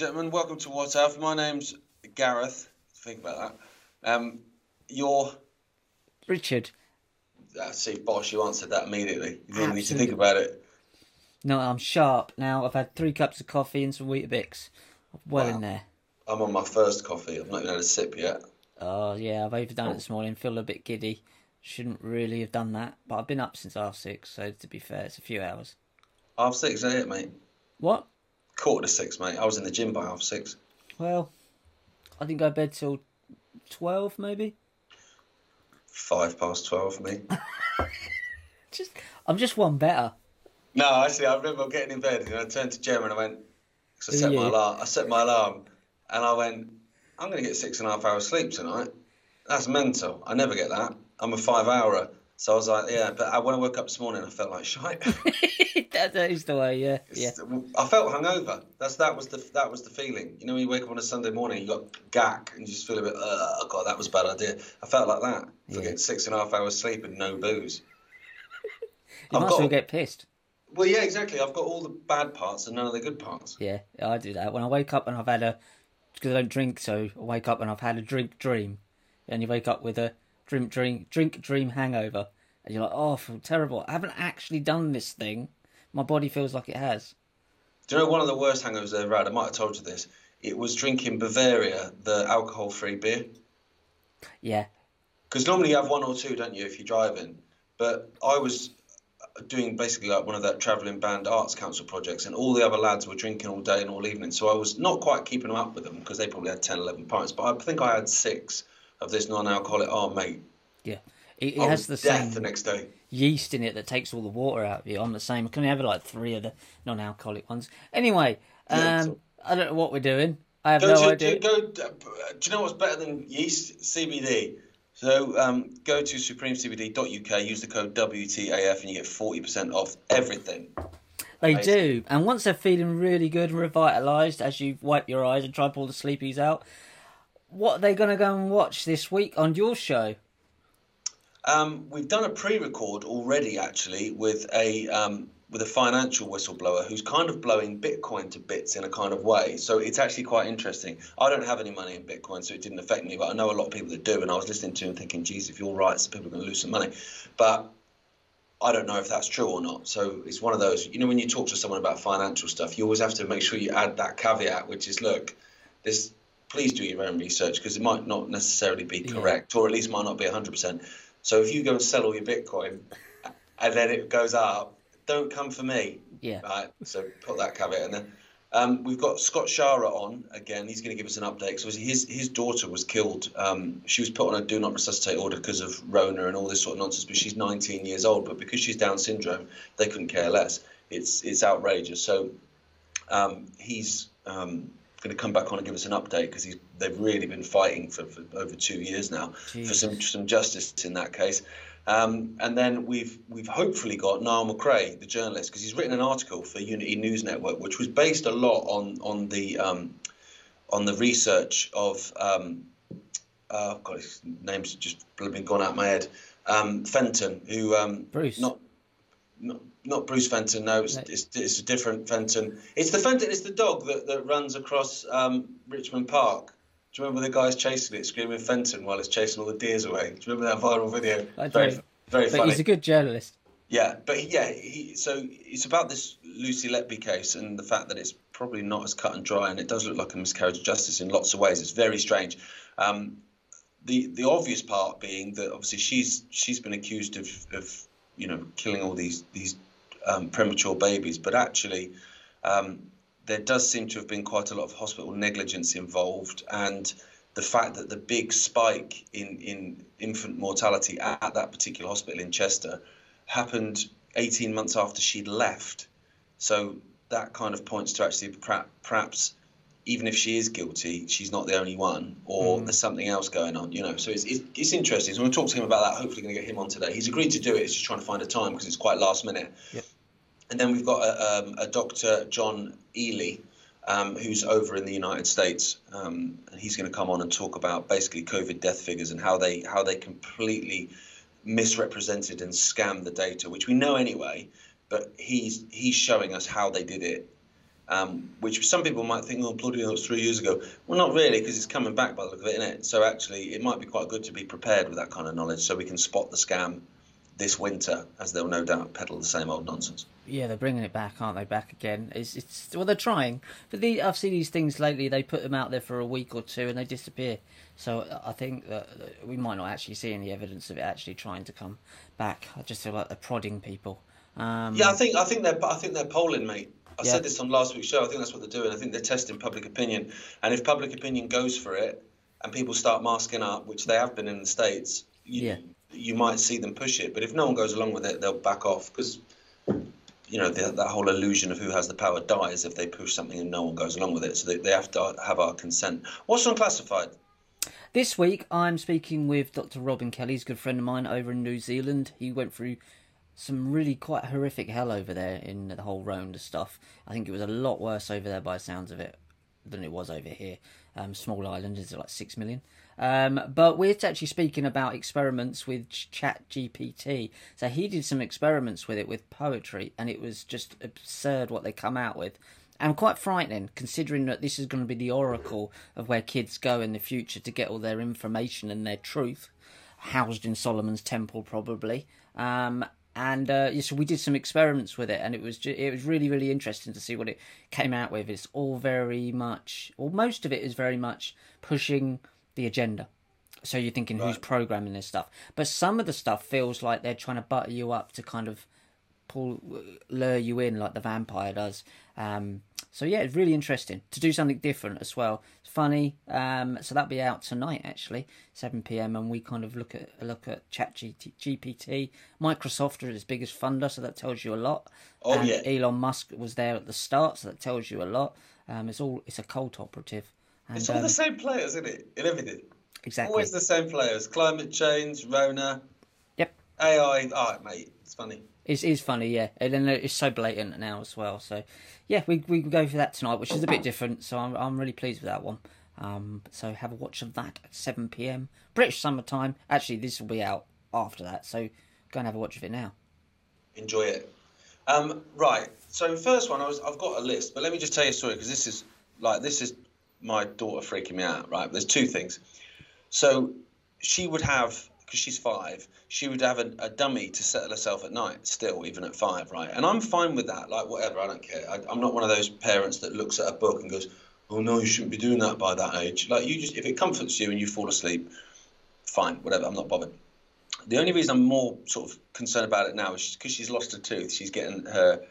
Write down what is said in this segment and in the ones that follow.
and gentlemen. Welcome to What's Up. My name's Gareth. Think about that. Um, you're. Richard. Uh, see, boss, you answered that immediately. You didn't need to Absolutely. think about it. No, I'm sharp now. I've had three cups of coffee and some Weetabix. Well Wow. in there. I'm on my first coffee. I've not even had a sip yet. Oh yeah, I've overdone it this morning. Feel a bit giddy. Shouldn't really have done that, but I've been up since half six. So to be fair, it's a few hours. Half six, ain't it, mate? What? Quarter to six, mate. I was in the gym by half six. Well, I didn't go to bed till twelve, maybe. Five past twelve for me. Just, I'm just one better. No, actually, I remember getting in bed and I turned to Gemma and I went, because I set my alarm. I set my alarm, and I went, I'm going to get six and a half hours sleep tonight. That's mental. I never get that. I'm a five hourer. So I was like, yeah. But I, when I woke up this morning, I felt like shite. that, that is the way. Yeah, yeah. I felt hungover. That's that was the that was the feeling. You know, when you wake up on a Sunday morning, you got gack, and you just feel a bit. Oh God, that was a bad idea. I felt like that. For Yeah. getting six and a half hours sleep and no booze. You I've might got- still get pissed. Well, yeah, exactly. I've got all the bad parts and none of the good parts. Yeah, I do that. When I wake up and I've had a, because I don't drink, so I wake up and I've had a drink dream, and you wake up with a drink drink drink dream hangover, and you're like, oh, I feel terrible. I haven't actually done this thing. My body feels like it has. Do you know one of the worst hangovers I ever had? I might have told you this. It was drinking Bavaria, the alcohol-free beer. Yeah, Because normally you have one or two, don't you, if you're driving? But I was doing basically like one of that travelling band arts council projects, and all the other lads were drinking all day and all evening. So I was not quite keeping up with them because they probably had 10, 11 pints. But I think I had six of this non-alcoholic. Oh, mate, yeah. It, it I has the same the next day. yeast in it that takes all the water out of you. I'm the same. I can have like three of the non-alcoholic ones. Anyway, Yeah, um, so- I don't know what we're doing. I have Go no to, idea. Go, do you know what's better than yeast? CBD. So um, go to supremecbd.uk, use the code WTAF, and you get 40% off everything. They Amazing. do. And once they're feeling really good and revitalised, as you wipe your eyes and try and pull the sleepies out, what are they going to go and watch this week on your show? Um, we've done a pre-record already, actually, with a um, with a financial whistleblower who's kind of blowing Bitcoin to bits in a kind of way. So it's actually quite interesting. I don't have any money in Bitcoin, so it didn't affect me, but I know a lot of people that do. And I was listening to him thinking, geez, if you're right, some people are going to lose some money. But I don't know if that's true or not. So it's one of those, you know, when you talk to someone about financial stuff, you always have to make sure you add that caveat, which is, look, this. Please do your own research because it might not necessarily be Yeah. correct, or at least might not be 100%. So if you go and sell all your Bitcoin and then it goes up, don't come for me. Yeah. Right. So put that caveat in there. Um, we've got Scott Schara on again. He's going to give us an update. So his his daughter was killed. Um, she was put on a do not resuscitate order because of Rona and all this sort of nonsense. But she's 19 years old. But because she's Down syndrome, they couldn't care less. It's it's outrageous. So um, he's um, going to come back on and give us an update because they've really been fighting for, for over two years now for some some justice in that case. Um, and then we've we've hopefully got Niall McCrae, the journalist, because he's written an article for Unity News Network, which was based a lot on on the um, on the research of um, uh, God, his name's just been gone out of my head. Um, Fenton, who um, Bruce. not not not Bruce Fenton. No, it's, No. it's, it's a different Fenton. It's the Fenton. It's the dog that, that runs across um, Richmond Park. Do you remember the guys chasing it, screaming Fenton while it's chasing all the deers away? Do you remember that viral video? I very, don't. very But funny. he's a good journalist. Yeah, but yeah, he, so it's about this Lucy Letby case and the fact that it's probably not as cut and dry, and it does look like a miscarriage of justice in lots of ways. It's very strange. Um, the the obvious part being that obviously she's she's been accused of, of you know killing all these these um, premature babies, but actually um, there does seem to have been quite a lot of hospital negligence involved, and the fact that the big spike in, in infant mortality at, at that particular hospital in Chester happened 18 months after she'd left. So that kind of points to actually perhaps even if she is guilty, she's not the only one, or there's something else going on, you know. So it's, it's, it's interesting. So we'll talk to him about that. Hopefully, going to get him on today. He's agreed to do it. It's just trying to find a time because it's quite last minute. Yep. And then we've got a, um, a Dr. John Ely, um, who's over in the United States, um, and he's going to come on and talk about basically COVID death figures and how they how they completely misrepresented and scammed the data, which we know anyway. But he's he's showing us how they did it um, which some people might think, oh, bloody hell, was three years ago. Well, not really, because it's coming back by the look of it, isn't it? So actually, it might be quite good to be prepared with that kind of knowledge so we can spot the scam this winter, as they'll no doubt peddle the same old nonsense. Yeah, they're bringing it back, aren't they? Back again. It's, it's well, they're trying, but the, I've seen these things lately. They put them out there for a week or two and they disappear. So I think that we might not actually see any evidence of it actually trying to come back. I just feel like they're prodding people. Um, yeah, I think I think they're I think they're polling, mate. I yeah. said this on last week's show. I think that's what they're doing. I think they're testing public opinion, and if public opinion goes for it, and people start masking up, which they have been in the states, you, yeah. you might see them push it. But if no one goes along with it, they'll back off because you know the, that whole illusion of who has the power dies if they push something and no one goes along with it. So they, they have to have our consent. What's unclassified? This week, I'm speaking with Dr. Robin Kelly. He's a good friend of mine over in New Zealand. He went through some really quite horrific hell over there in the whole Rona stuff. I think it was a lot worse over there by the sounds of it than it was over here. Um, small island is like six million. Um, but we're actually speaking about experiments with Chat GPT. So he did some experiments with it with poetry, and it was just absurd what they come out with. And quite frightening, considering that this is going to be the oracle of where kids go in the future to get all their information and their truth, housed in Solomon's temple, probably. Um, and uh, so we did some experiments with it, and it was ju- it was really really interesting to see what it came out with. It's all very much, or most of it is very much pushing the agenda. So you're thinking right. who's programming this stuff, but some of the stuff feels like they're trying to butter you up to kind of pull lure you in like the vampire does. Um, so yeah, it's really interesting to do something different as well. It's funny. Um, so that'll be out tonight actually, seven pm, and we kind of look at look at Chat GPT. Microsoft are its biggest funder, so that tells you a lot. Oh and yeah. Elon Musk was there at the start, so that tells you a lot. Um, it's all it's a cult operative. And, it's all um, the same players, isn't it? In everything. Exactly. Always the same players. Climate change, Rona. Yep. AI. Oh, mate, it's funny. It is funny, yeah, and then it's so blatant now as well. So, yeah, we we go for that tonight, which is a bit different. So I'm I'm really pleased with that one. Um, so have a watch of that at 7 p.m. British summertime. Actually, this will be out after that, so go and have a watch of it now. Enjoy it. Um, right. So first one, I was I've got a list, but let me just tell you a story because this is like this is my daughter freaking me out. Right. There's two things. So she would have because she's five, she would have a, a, dummy to settle herself at night, still, even at five, right? And I'm fine with that. Like, whatever, I don't care. I, am not one of those parents that looks at a book and goes, oh, no, you shouldn't be doing that by that age. Like, you just, if it comforts you and you fall asleep, fine, whatever, I'm not bothered. The only reason I'm more sort of concerned about it now is because she's lost a tooth. She's getting her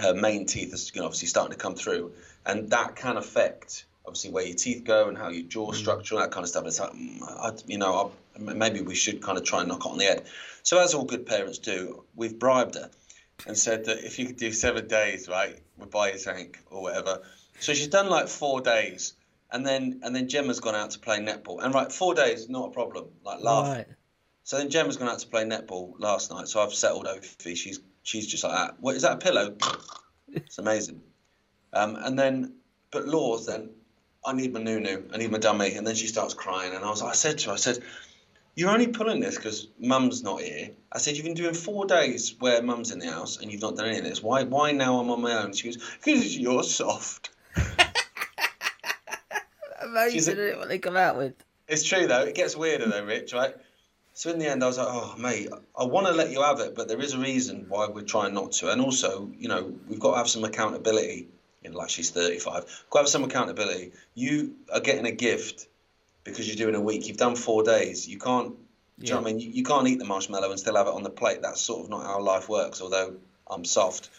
her main teeth is you know obviously starting to come through, and that can affect obviously where your teeth go and how your jaw mm. structure and that kind of stuff. It's like, mm, I, you know, I, maybe we should kind of try and knock it on the head. So as all good parents do, we've bribed her and said that if you could do seven days, right, we'll buy you something or whatever. So she's done like four days, and then and then Gemma's gone out to play netball. And right, four days, not a problem. Like laugh. Right. So then Gemma's gone out to play netball last night. So I've settled Ophi. She's she's just like that. What is that a pillow? it's amazing. Um, and then, but Laws then I need my nunu, I need my dummy. And then she starts crying. And I was, like, I said to her, I said, you're only pulling this because mum's not here. I said, you've been doing four days where mum's in the house and you've not done any of this. Why, why now I'm on my own? She goes, because you're soft. Amazing, a, what they come out with. It's true, though. It gets weirder, though, Rich, right? So in the end, I was like, oh, mate, I want to let you have it, but there is a reason why we're trying not to. And also, you know, we've got to have some accountability you know, like she's 35. Go have some accountability. You are getting a gift because you're doing a week. You've done four days. You can't. Do you know what I mean? You, you can't eat the marshmallow and still have it on the plate. That's sort of not how life works. Although I'm soft.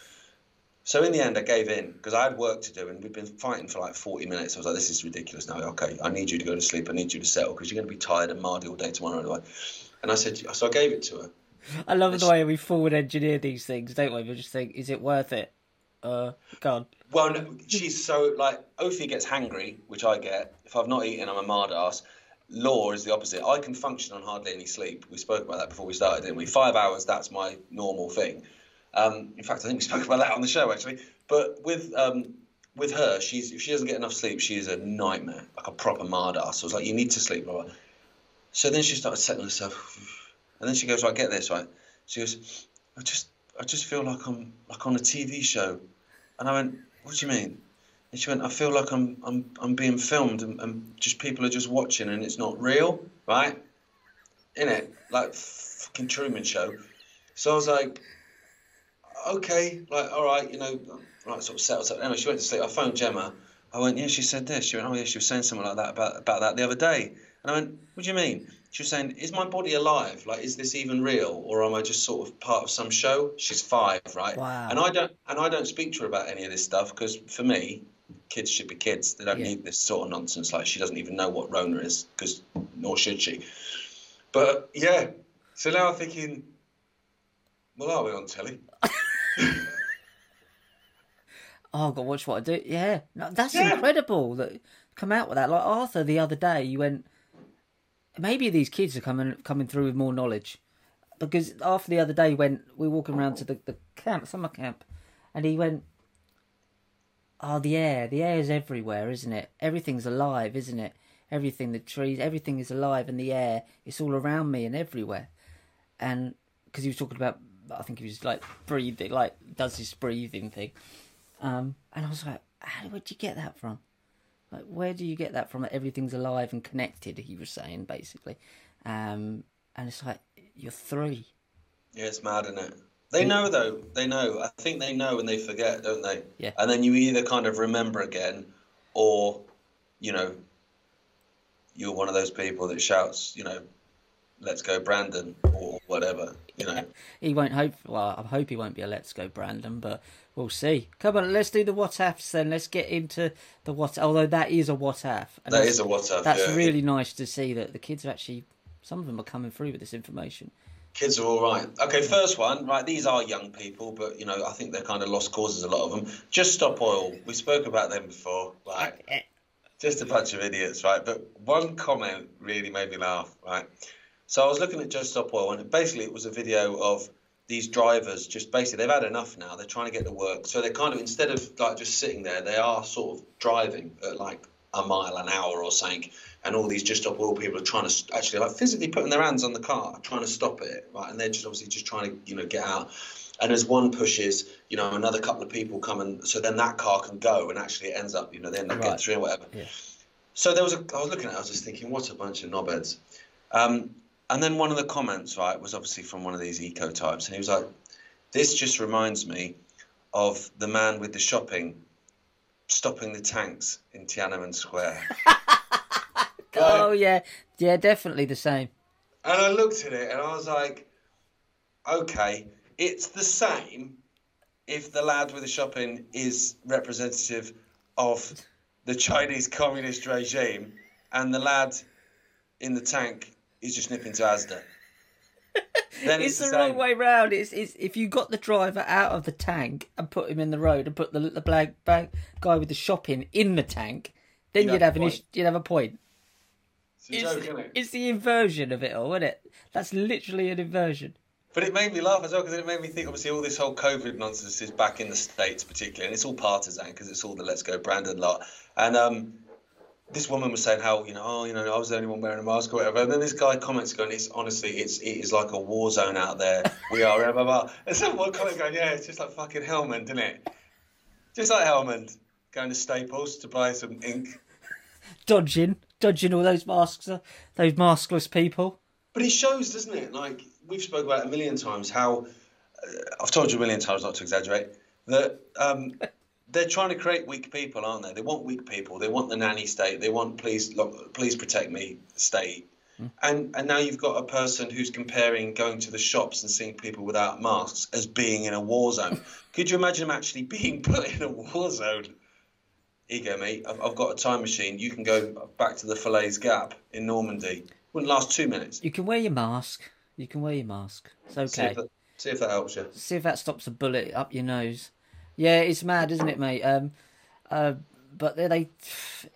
So in the end, I gave in because I had work to do, and we'd been fighting for like 40 minutes. I was like, "This is ridiculous now. Okay, I need you to go to sleep. I need you to settle because you're going to be tired and mardy all day tomorrow anyway." And I said, so I gave it to her. I love the way we forward engineer these things, don't we? We just think, is it worth it? Uh, go on. Well, no, she's so like Ophi gets hangry, which I get. If I've not eaten, I'm a mad ass. Law is the opposite. I can function on hardly any sleep. We spoke about that before we started, didn't we? Five hours, that's my normal thing. Um, in fact, I think we spoke about that on the show actually. But with um, with her, she's if she doesn't get enough sleep, she is a nightmare, like a proper mad ass. So it's like you need to sleep, blah, blah. So then she started settling herself, and then she goes, "Right, get this right." She goes, "I just I just feel like I'm like on a TV show," and I went, what do you mean? And she went, I feel like I'm I'm I'm being filmed and, and just people are just watching and it's not real, right? In it, like fucking Truman Show. So I was like, okay, like all right, you know, right, sort of settled up. Anyway, she went to sleep. I phoned Gemma. I went, yeah, she said this. She went, oh yeah, she was saying something like that about about that the other day. And I went, what do you mean? She was saying, is my body alive? Like, is this even real, or am I just sort of part of some show? She's five, right? Wow. And I don't and I don't speak to her about any of this stuff because for me, kids should be kids. They don't Yeah. need this sort of nonsense. Like she doesn't even know what Rona is, because nor should she. But yeah, so now I'm thinking, well, are we on telly? Oh, to watch what I do. Yeah, no, that's Yeah. incredible that come out with that. Like Arthur the other day, you went. Maybe these kids are coming coming through with more knowledge, because after the other day when we were walking around to the, the camp, summer camp, and he went, "Oh, the air, the air is everywhere, isn't it? Everything's alive, isn't it? Everything, the trees, everything is alive, and the air, it's all around me and everywhere." And because he was talking about, I think he was like breathing, like does this breathing thing. Um, and I was like, how where'd you get that from? Like, where do you get that from? That everything's alive and connected, he was saying, basically. Um, and it's like, you're three. Yeah, it's mad, isn't it? They know though. They know. I think they know and they forget, don't they? Yeah. And then you either kind of remember again, or, you know, you're one of those people that shouts, you know, "Let's go, Brandon," or whatever. You know. He won't hope, well, I hope he won't be a Let's Go Brandon, but we'll see. Come on, let's do the what ifs then. Let's get into the what, although that is a what if. And that's- is a WhatsApp. That's yeah. really nice to see that the kids are actually, some of them are coming through with this information. Kids are all right. Okay, first one, right? These are young people, but you know, I think they're kind of lost causes. A lot of them. Just stop oil. We spoke about them before, right? Eh, eh. Just a bunch of idiots, right? But one comment really made me laugh, right? So I was looking at Just Stop Oil, and basically it was a video of these drivers just basically they've had enough now. They're trying to get to work, so they're kind of instead of like just sitting there, they are sort of driving at like a mile an hour or something. And all these Just Stop Oil people are trying to actually like physically putting their hands on the car, trying to stop it, right? And they're just obviously just trying to you know get out. And as one pushes, you know, another couple of people come and so then that car can go, and actually it ends up, you know, they end up getting through or whatever. Yeah. So there was a, I was looking at it, I was just thinking, what a bunch of knobheads. Um, and then one of the comments, right, was obviously from one of these eco types, and he was like, this just reminds me of the man with the shopping stopping the tanks in Tiananmen Square. Oh, yeah. Yeah, definitely the same. And I looked at it and I was like, okay, it's the same if the lad with the shopping is representative of the Chinese communist regime and the lad in the tank is just nipping to Asda. Then it's, it's, the, the wrong way round. It's, it's if you got the driver out of the tank and put him in the road and put the the black bag guy with the shopping in the tank, then You'd you'd, have have a an point. issue. You'd have a point. It's It's, joke, it? it's the inversion of it all, isn't it? That's literally an inversion. But it made me laugh as well because it made me think. Obviously, all this whole COVID nonsense is back in the states, particularly, and it's all partisan because it's all the "Let's Go Brandon" lot. And um, this woman was saying how you know, oh, you know, I was the only one wearing a mask or whatever. And then this guy comments going, "It's honestly, it's it is like a war zone out there. We are blah blah blah." And someone comment going, "Yeah, it's just like fucking Helmand, isn't it? Just like Helmand going to Staples to buy some ink." Dodging, dodging all those masks, uh, those maskless people. But it shows, doesn't it? Like we've spoke about it a million times. How uh, I've told you a million times not to exaggerate that um, they're trying to create weak people, aren't they? They want weak people. They want the nanny state. They want please, look, please protect me state. Hmm. And and now you've got a person who's comparing going to the shops and seeing people without masks as being in a war zone. Could you imagine them actually being put in a war zone? Ego, mate. I've, I've got a time machine. You can go back to the Falaise Gap in Normandy. Wouldn't last two minutes. You can wear your mask. You can wear your mask. It's See okay. if, that, see if that helps you. See if that stops a bullet up your nose. Yeah, it's mad, isn't it, mate? Um, uh, but they, they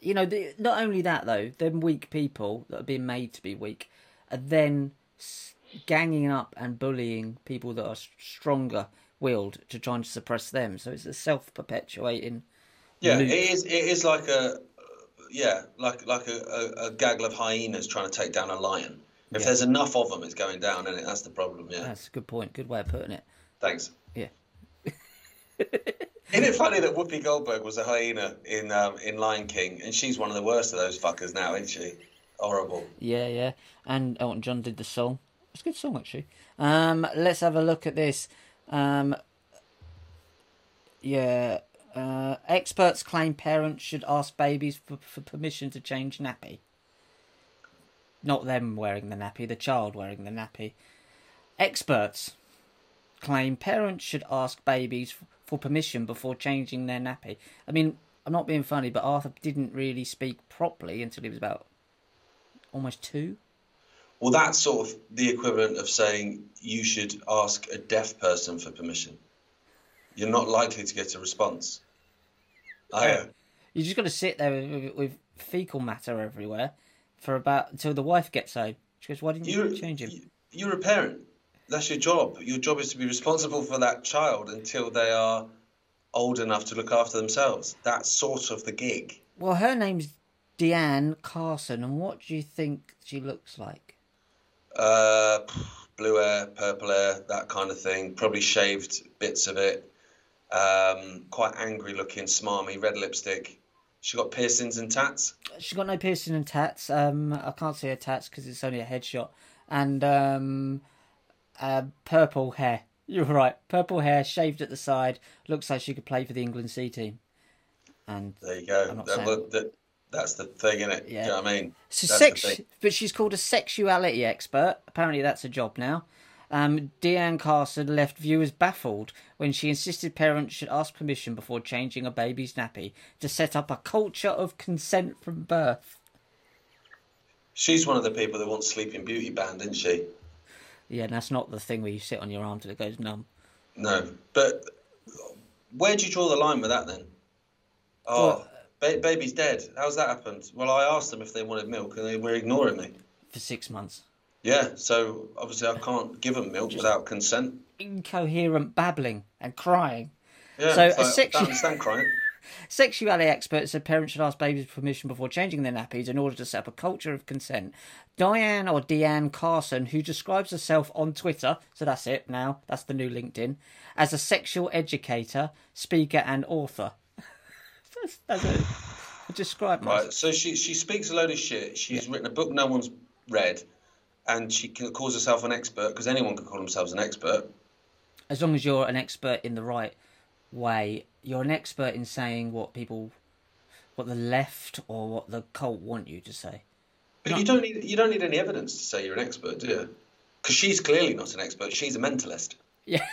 you know, they, not only that though, them weak people that are being made to be weak are then ganging up and bullying people that are stronger willed to try and suppress them. So it's a self-perpetuating. Yeah, loop. it is. It is like a, yeah, like like a, a, a gaggle of hyenas trying to take down a lion. If Yeah. there's enough of them, it's going down, and that's the problem. Yeah. That's a good point. Good way of putting it. Thanks. Yeah. Isn't it funny that Whoopi Goldberg was a hyena in um, in Lion King, and she's one of the worst of those fuckers now, isn't she? Horrible. Yeah, yeah. And Elton John did the song. It's a good song actually. Um, let's have a look at this. Um, yeah. Uh, experts claim parents should ask babies for, for permission to change nappy. Not them wearing the nappy, the child wearing the nappy. Experts claim parents should ask babies for permission before changing their nappy. I mean, I'm not being funny, but Arthur didn't really speak properly until he was about almost two. Well, that's sort of the equivalent of saying you should ask a deaf person for permission. You're not likely to get a response. Are you? You just got to sit there with, with fecal matter everywhere for about until the wife gets home. She goes, "Why didn't you You're, change him?" you're a parent. That's your job. Your job is to be responsible for that child until they are old enough to look after themselves. That's sort of the gig. Well, her name's Deanne Carson, and what do you think she looks like? Uh, blue hair, purple hair, that kind of thing. Probably shaved bits of it. Um, quite angry looking, smarmy, red lipstick. She got piercings and tats. She's got no piercing and tats. Um, I can't see her tats because it's only a headshot, and um, uh, purple hair. You're right, purple hair, shaved at the side. Looks like she could play for the England C team. And There you go. That- saying- well, that- that's the thing, isn't it? Yeah. You know what I mean? So sex, but she's called a sexuality expert. Apparently, that's a job now. Um, Deanne Carson left viewers baffled when she insisted parents should ask permission before changing a baby's nappy to set up a culture of consent from birth. She's one of the people that wants Sleeping Beauty banned, isn't she? Yeah, and that's not the thing where you sit on your arm till it goes numb. No. But where do you draw the line with that then? Oh, ba- baby's dead. How's that happened? Well, I asked them if they wanted milk and they were ignoring me. For six months. Yeah, so obviously I can't give them milk without consent. Incoherent babbling and crying. Yeah, So, so, a I don't understand crying. Sexuality experts said parents should ask babies permission before changing their nappies in order to set up a culture of consent. Diane or Deanne Carson, who describes herself on Twitter, so that's it now, that's the new LinkedIn, as a sexual educator, speaker, and author. that's, that's it. I describe myself. Right, so she she speaks a load of shit. She's written a book no one's read, and she calls herself an expert because anyone can call themselves an expert. As long as you're an expert in the right way, you're an expert in saying what people, what the left or what the cult want you to say. But you don't need you don't need any evidence to say you're an expert, do you? Because she's clearly not an expert. She's a mentalist. Yeah.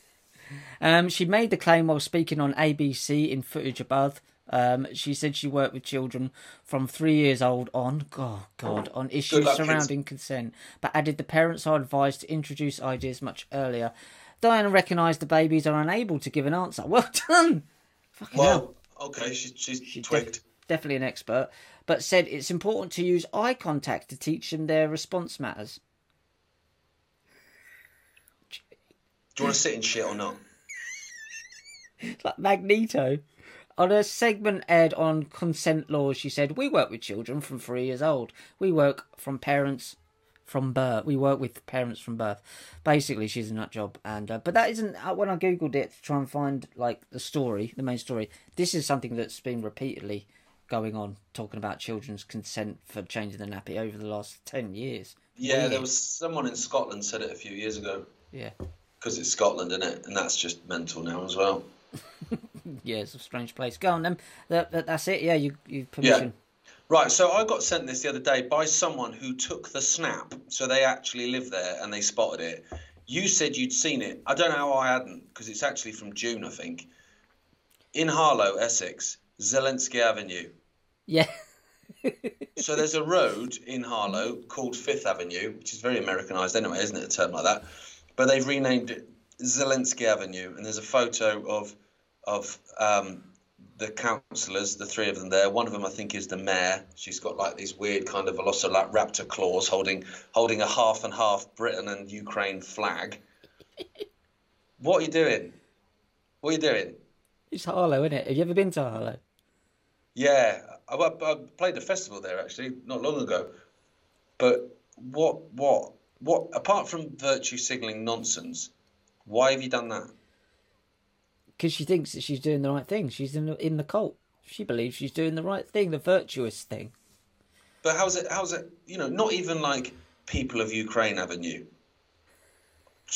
um, she made the claim while speaking on ABC in footage above. Um, she said she worked with children from three years old on, oh God, on issues luck, kids. surrounding consent, but added the parents are advised to introduce ideas much earlier. Diana recognised the babies are unable to give an answer. Well done! Fucking hell. Well, okay, she's she's She's twigged. def- definitely an expert, but said it's important to use eye contact to teach them their response matters. Do you want to sit in shit or not? like Magneto. On a segment aired on consent laws, she said, "We work with children from three years old. We work from parents from birth. We work with parents from birth. Basically, she's a nut job. And uh, but that isn't uh, when I googled it to try and find like the story, the main story. This is something that's been repeatedly going on, talking about children's consent for changing the nappy over the last ten years. Yeah, there was someone in Scotland said it a few years ago Yeah, because it's Scotland, isn't it? And that's just mental now as well. yeah, it's a strange place. Go on, then. That, that, that's it. Yeah, you you permission. Right, so I got sent this the other day by someone who took the snap, so they actually live there and they spotted it. You said you'd seen it. I don't know how I hadn't, because it's actually from June, I think. In Harlow, Essex, Zelensky Avenue. Yeah. So there's a road in Harlow called Fifth Avenue, which is very Americanized anyway, isn't it? A term like that. But they've renamed it Zelensky Avenue, and there's a photo of of um, the councillors, the three of them there. One of them, I think, is the mayor. She's got like these weird kind of velociraptor claws, holding holding a half and half Britain and Ukraine flag. what are you doing? What are you doing? It's Harlow, isn't it? Have you ever been to Harlow? Yeah, I, I, I played a festival there actually not long ago. But what, what, what? Apart from virtue signalling nonsense, why have you done that? Because she thinks that she's doing the right thing. She's in the, in the cult. She believes she's doing the right thing, the virtuous thing. But how's it? How's it? You know, not even like people of Ukraine Avenue. Do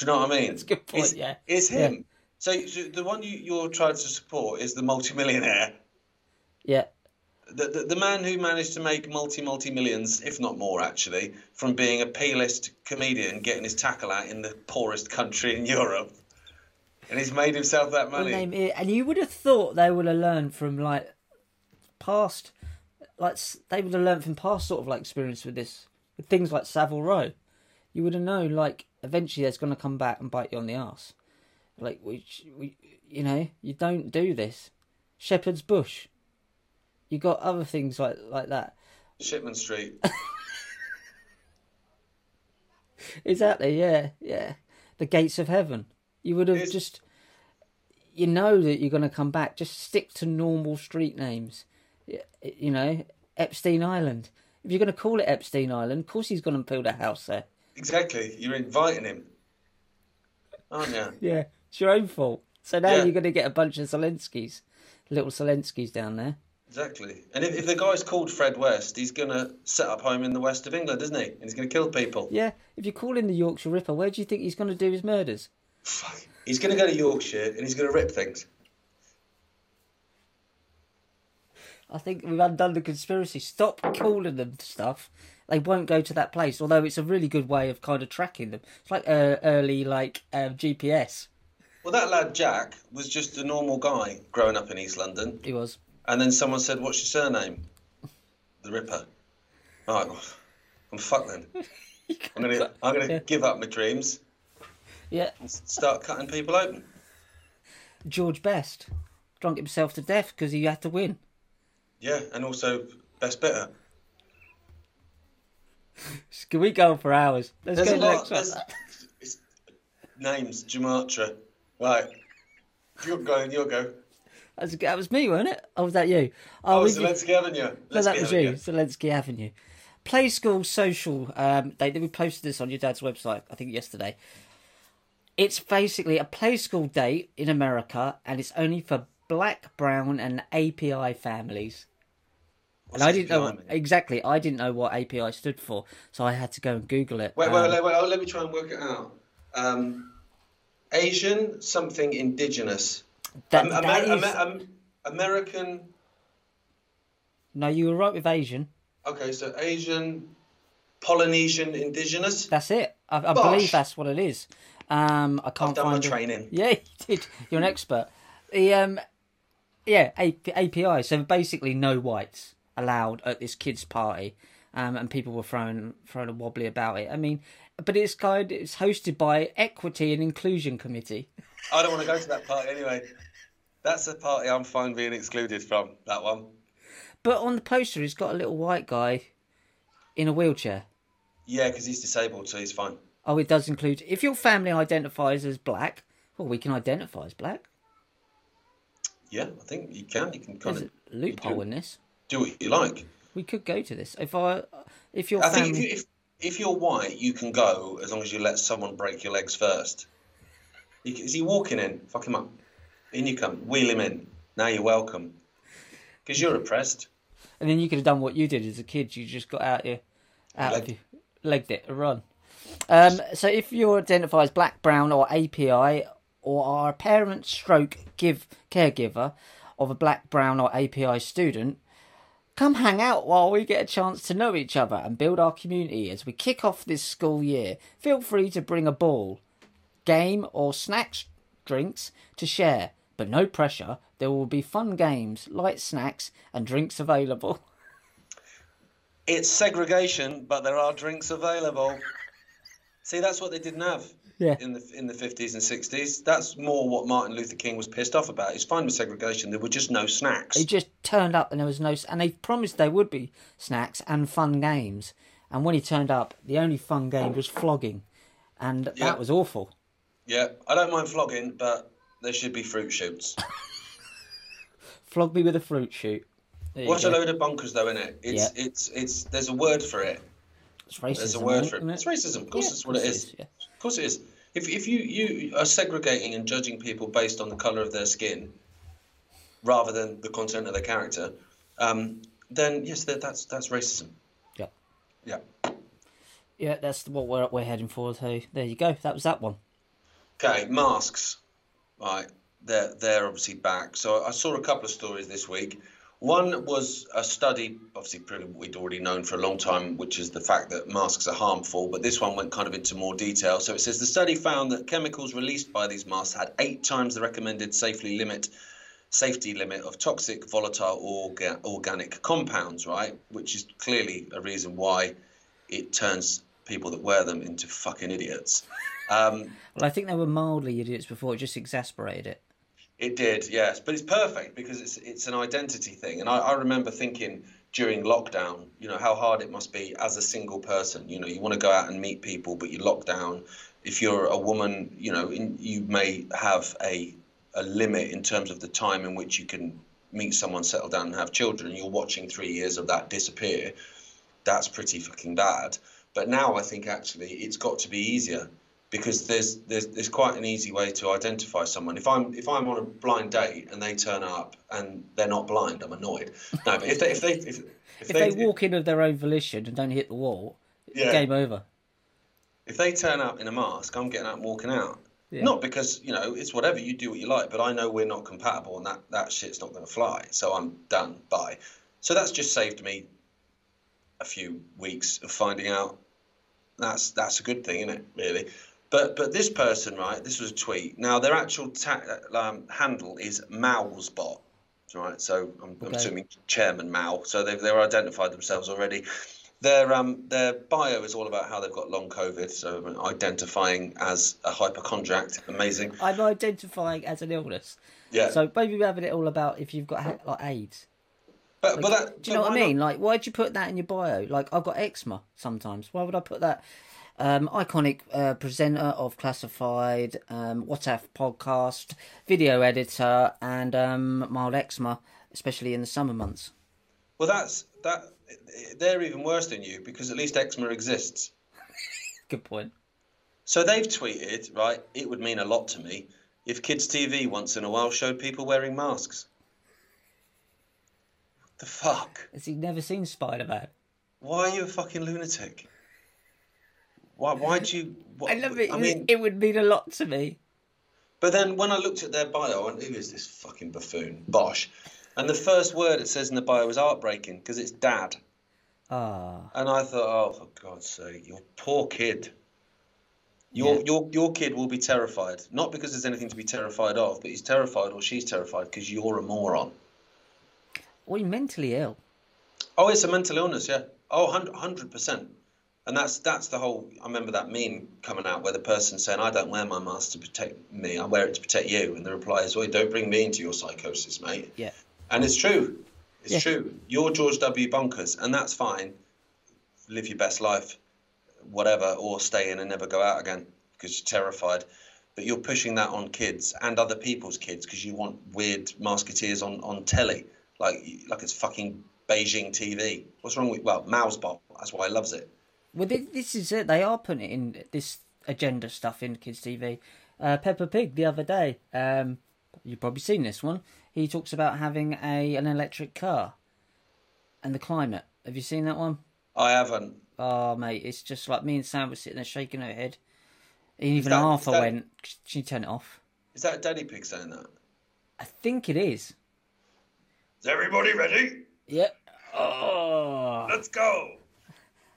you know what I mean? That's a good point, It's, yeah. it's him. So, so the one you, you're trying to support is the multimillionaire, Yeah, the, the the man who managed to make multi multi millions, if not more, actually, from being a P-list comedian, getting his tackle out in the poorest country in Europe, and he's made himself that money. and you would have thought they would have learned from like past, like they would have learned from past sort of like experience with this, with things like Savile Row. You would have known like eventually that's going to come back and bite you on the ass. Like we, we, you know, you don't do this. Shepherd's Bush. You got other things like like that. Shipman Street. Exactly. Yeah. Yeah. The gates of heaven. You would have It's- just. You know that you're going to come back. Just stick to normal street names. You know, Epstein Island. If you're going to call it Epstein Island, of course he's going to build a house there. Exactly. You're inviting him, aren't you? Yeah, it's your own fault. So now Yeah. you're going to get a bunch of Zelenskys, little Zelenskys down there. Exactly. And if, if the guy's called Fred West, he's going to set up home in the west of England, isn't he? And he's going to kill people. Yeah, if you call him the Yorkshire Ripper, where do you think he's going to do his murders? Fuck. He's going to go to Yorkshire and he's going to rip things. I think we've undone the conspiracy. Stop calling them stuff. They won't go to that place. Although it's a really good way of kind of tracking them. It's like uh, early like um, GPS. Well, that lad Jack was just a normal guy growing up in East London. He was. And then someone said, What's your surname? The Ripper. Well, I'm fucked then. I'm going to I'm gonna Yeah. give up my dreams Yeah, start cutting people open. George Best drunk himself to death because he had to win. Yeah, and also best better. Can we go on for hours? Let's There's go a to lot. next one. It's, names, Jamatra. Right. You're going, you'll go. That's- That was me, wasn't it? Or was that you? Oh, we- Zelensky Avenue. No, that was you. Zelensky Avenue. Play School Social. Um, they, we posted this on your dad's website, I think yesterday. It's basically a play school date in America, and it's only for black, brown, and API families. What's and I didn't know behind exactly. I didn't know what API stood for, so I had to go and Google it. Wait, Um, wait, wait, wait. Oh, let me try and work it out. Um, Asian, something indigenous. that- that Amer- is- Amer- Am- American. No, you were right with Asian. Okay, so Asian, Polynesian, indigenous. That's it. I, I believe that's what it is. Um, I can't I've done my find it. training. Yeah, you did. You're an expert. The um, yeah, API. So basically, no whites allowed at this kids' party, um, and people were throwing throwing a wobbly about it. I mean, but it's kind. It's hosted by Equity and Inclusion Committee. I don't want to go to that party anyway. That's a party I'm fine being excluded from. That one. But on the poster, he's got a little white guy in a wheelchair. Yeah, because he's disabled, so he's fine. Oh, it does include if your family identifies as black. Well, we can identify as black. Yeah, I think you can. You can kind There's of loophole do- in this. do what you like. We could go to this if I, if your I family. think if, you, if if you're white, you can go as long as you let someone break your legs first. You, is he walking in? Fuck him up. In you come. Wheel him in. Now you're welcome. Because you're oppressed. And then you could have done what you did as a kid. You just got out your, out of Leg- your, legged it, a run. Um, so if you identify as black, brown, or API, or are a parent, stroke, give caregiver of a black, brown, or API student, come hang out while we get a chance to know each other and build our community as we kick off this school year. Feel free to bring a ball, game, or snacks, drinks to share, but no pressure. There will be fun games, light snacks, and drinks available. It's segregation, but there are drinks available. See, that's what they didn't have Yeah. in the in the 50s and 60s. That's more what Martin Luther King was pissed off about. He's fine with segregation. There were just no snacks. He just turned up and there was no, and they promised there would be snacks and fun games. And when he turned up, the only fun game was flogging, and Yeah. that was awful. Yeah, I don't mind flogging, but there should be fruit shoots. Flog me with a fruit shoot. What's a load of bonkers, though, isn't it? It's Yeah. it's it's. There's a word for it. It's racism. There's a word for isn't it. It's racism. Of course, Yeah, that's what it is. it is, yeah. Of course, it is. If if you you are segregating and judging people based on the color of their skin, rather than the content of their character, um, then yes, that, that's that's racism. Yeah. Yeah. Yeah, that's what we're we're heading for. So there you go. That was that one. Okay, masks. Right, they're they're obviously back. So I saw a couple of stories this week. One was a study, obviously we'd already known for a long time, which is the fact that masks are harmful. But this one went kind of into more detail. So it says the study found that chemicals released by these masks had eight times the recommended safely limit safety limit of toxic volatile orga, organic compounds. Right, which is clearly a reason why it turns people that wear them into fucking idiots. Um, well, I think they were mildly idiots before; it just exasperated it. It did, yes, but it's perfect because it's it's an identity thing, and I, I remember thinking during lockdown, you know, how hard it must be as a single person. You know, you want to go out and meet people, but you're locked down. If you're a woman, you know, in, you may have a a limit in terms of the time in which you can meet someone, settle down, and have children. And You're watching three years of that disappear. That's pretty fucking bad. But now I think actually it's got to be easier because there's there's there's quite an easy way to identify someone. If I'm if I'm on a blind date and they turn up and they're not blind, I'm annoyed. No, but if they if they if, if, if they, they, walk in of their own volition and don't hit the wall, yeah. game over. If they turn up in a mask, I'm getting out and walking out. Yeah. Not because you know it's whatever you do what you like, but I know we're not compatible and that that shit's not going to fly. So I'm done. Bye. So that's just saved me a few weeks of finding out. That's that's a good thing, isn't it? Really. But but this person, right? This was a tweet. Now their actual ta- um, handle is Mowsbot, right? So I'm, okay. I'm assuming Chairman Mao. So they've they've identified themselves already. Their um their bio is all about how they've got long COVID, so identifying as a hypochondriac. Amazing. I'm identifying as an illness. Yeah. So maybe we have it all about if you've got like AIDS. But, like, but that, do you know what I mean? Not? Like, why'd you put that in your bio? Like, I've got eczema sometimes. Why would I put that? Um, Ickonic uh, presenter of Classified, um, WhatsApp podcast, video editor, and um, mild eczema, especially in the summer months. Well, that's that. They're even worse than you because at least eczema exists. Good point. So they've tweeted, right? It would mean a lot to me if kids' TV once in a while showed people wearing masks. The fuck? Has he never seen Spider Man? Why are you a fucking lunatic? Why? Why'd you? What, I love it. I mean, it would mean a lot to me. But then when I looked at their bio, I went, "Who is this fucking buffoon, Bosh. And the first word it says in the bio is heartbreaking because it's dad. Ah. And I thought, oh, for God's sake, your poor kid. Your yeah. your your kid will be terrified, not because there's anything to be terrified of, but he's terrified or she's terrified because you're a moron. Or you're mentally ill. Oh, it's a mental illness, yeah. Oh, 100 percent. And that's that's the whole. I remember that meme coming out where the person saying, "I don't wear my mask to protect me. I wear it to protect you." And the reply is, "Well, don't bring me into your psychosis, mate." Yeah. And it's true. It's yeah. true. You're George W. Bonkers, and that's fine. Live your best life, whatever, or stay in and never go out again because you're terrified. But you're pushing that on kids and other people's kids because you want weird masketeers on on telly like like it's fucking Beijing TV. What's wrong with well, Mowsbot? That's why he loves it. Well, this is it. They are putting in this agenda stuff in kids' TV. Uh, Peppa Pig the other day. Um, you've probably seen this one. He talks about having a an electric car and the climate. Have you seen that one? I haven't. Oh, mate, it's just like me and Sam were sitting there shaking our head. Even that, Arthur that, went, "Can you turn it off?" Is that Daddy Pig saying that? I think it is. Is everybody ready? Yep. Oh. Let's go.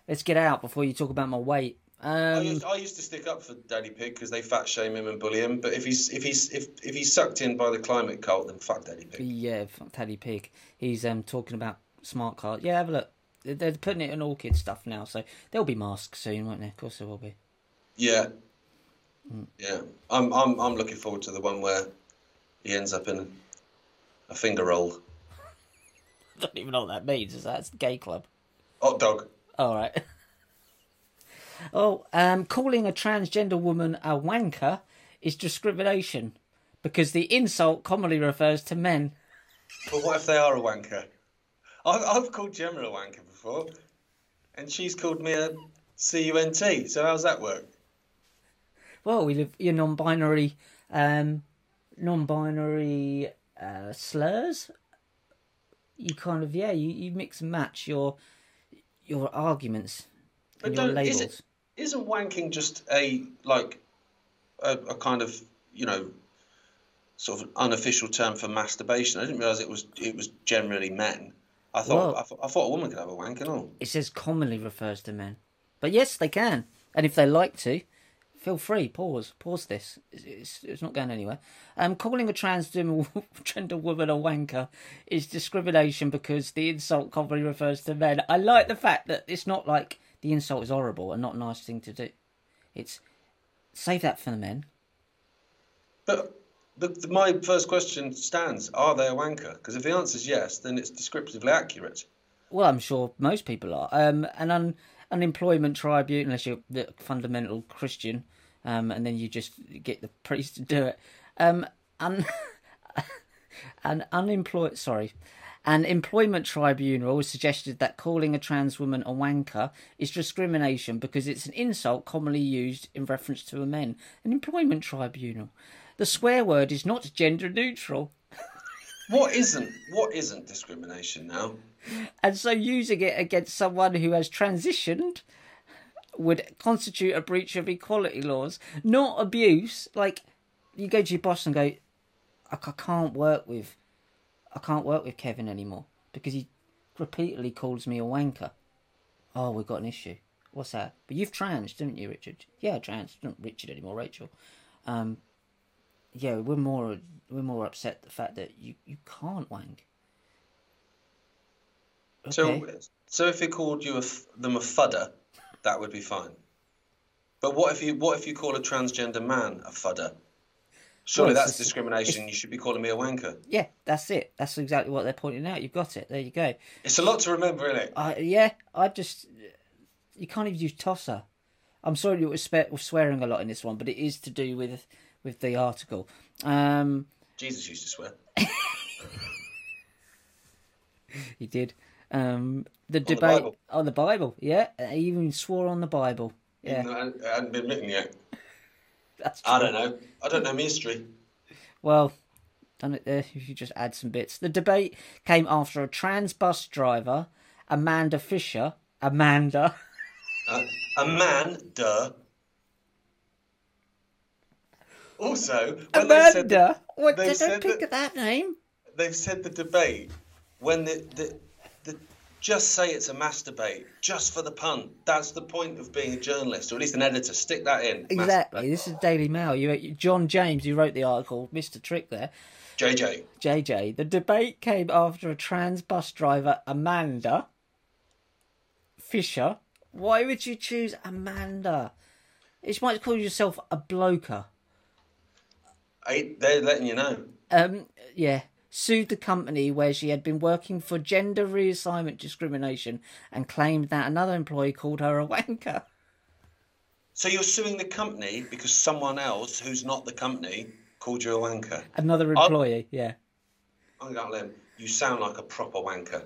Let's get out before you talk about my weight. Um, I, used, I, used, to stick up for Daddy Pig because they fat shame him and bully him. But if he's if he's if, if he's sucked in by the climate cult, then fuck Daddy Pig. Yeah, fuck Daddy Pig. He's um talking about smart cars. Yeah, have a look. They're putting it in all kids stuff now, so there'll be masks soon, won't there? Of course there will be. Yeah. Mm. Yeah, I'm I'm I'm looking forward to the one where he ends up in a finger roll. I don't even know what that means. Is that gay club? Hot dog. All right. oh, um, calling a transgender woman a wanker is discrimination because the insult commonly refers to men. But what if they are a wanker? I've, I've called Gemma a wanker before, and she's called me a cunt. So how's that work? well, we live your non-binary, um, non-binary uh, slurs. You kind of yeah, you, you mix and match your your arguments and But your don't, labels. is it, isn't wanking just a like a, a kind of you know sort of unofficial term for masturbation? I didn't realise it was it was generally men. I thought Well- I, thought I thought a woman could have a wank and all. It says commonly refers to men, but yes, they can, and if they like to, feel free. Pause. Pause this. It's, it's, it's not going anywhere. Um, calling a transgender woman a wanker is discrimination because the insult commonly refers to men. I like the fact that it's not like the insult is horrible and not a nice thing to do. It's save that for the men. But the, the, my first question stands: Are they a wanker? Because if the answer is yes, then it's descriptively accurate. Well, I'm sure most people are. Um, an un, unemployment tribunal, unless you're the fundamental Christian, um, and then you just get the priest to do it. Um, un, an unemployed, sorry, an employment tribunal suggested that calling a trans woman a wanker is discrimination because it's an insult commonly used in reference to a men. An employment tribunal. The swear word is not gender neutral. What isn't what isn't discrimination now? And so using it against someone who has transitioned would constitute a breach of equality laws, not abuse. Like you go to your boss and go, I, can't work with, I can't work with Kevin anymore because he repeatedly calls me a wanker. Oh, we've got an issue. What's that? But you've trans, didn't you, Richard? Yeah, trans. Not Richard anymore, Rachel. Um, yeah, we're more we're more upset the fact that you, you can't wank. So Okay. so if he called you a them a fudder, that would be fine. But what if you what if you call a transgender man a fudder? Surely Well, that's discrimination. You should be calling me a wanker. Yeah, that's it. That's exactly what they're pointing out. You've got it. There you go. It's a lot to remember, isn't it? I yeah, I just you can't even use tosser. I'm sorry you were swearing a lot in this one, but it is to do with with the article. Um, Jesus used to swear. he did. Um, the the debate Bible. on the Bible. Yeah, he even swore on the Bible. Yeah, I I hadn't been written yet. that's true. I don't know. I don't know my history. Well, done it there. If you just add some bits. The debate came after a trans bus driver, Amanda Fisher, Amanda. Uh, a man, duh. Also, when they said that, Amanda. What? they They said don't pick that- that name. they've said the debate when the, the the just say it's a masturbate just for the pun. That's the point of being a journalist, or at least an editor. Stick that in. Exactly. Masturbate. This is Daily Mail. You, John James, who wrote the article, Mr. Trick there. JJ. JJ. The debate came after a trans bus driver, Amanda Fisher. Why would you choose Amanda? You might call yourself a bloker. I, they're letting you know. Um, yeah. Sued the company where she had been working for gender reassignment discrimination and claimed that another employee called her a wanker. So you're suing the company because someone else who's not the company called you a wanker. Another employee, yeah. I'm going to limb. You sound like a proper wanker,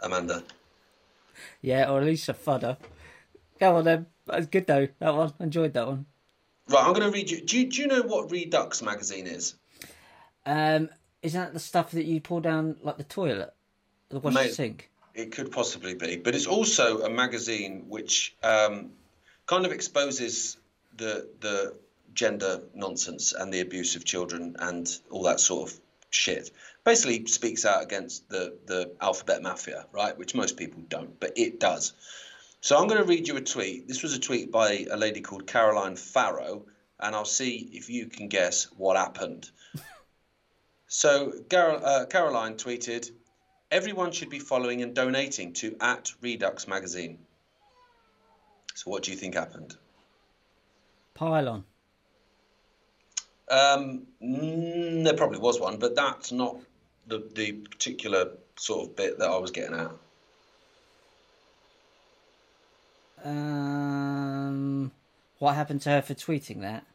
Amanda. Yeah, or at least a fudder. Go on then. That's good though, that one. Enjoyed that one. Right, I'm going to read you. Do, you. do you know what Reduxx magazine is? Um, isn't that the stuff that you pour down like the toilet, the wash Mate. sink? It could possibly be, but it's also a magazine which um, kind of exposes the the gender nonsense and the abuse of children and all that sort of shit. Basically, speaks out against the the alphabet mafia, right? Which most people don't, but it does. So I'm going to read you a tweet. This was a tweet by a lady called Caroline Farrow, and I'll see if you can guess what happened. So Gar- uh, Caroline tweeted, "Everyone should be following and donating to at Reduxx magazine." So what do you think happened? Pylon. Um, mm, there probably was one, but that's not the the particular sort of bit that I was getting at. Um, what happened to her for tweeting that?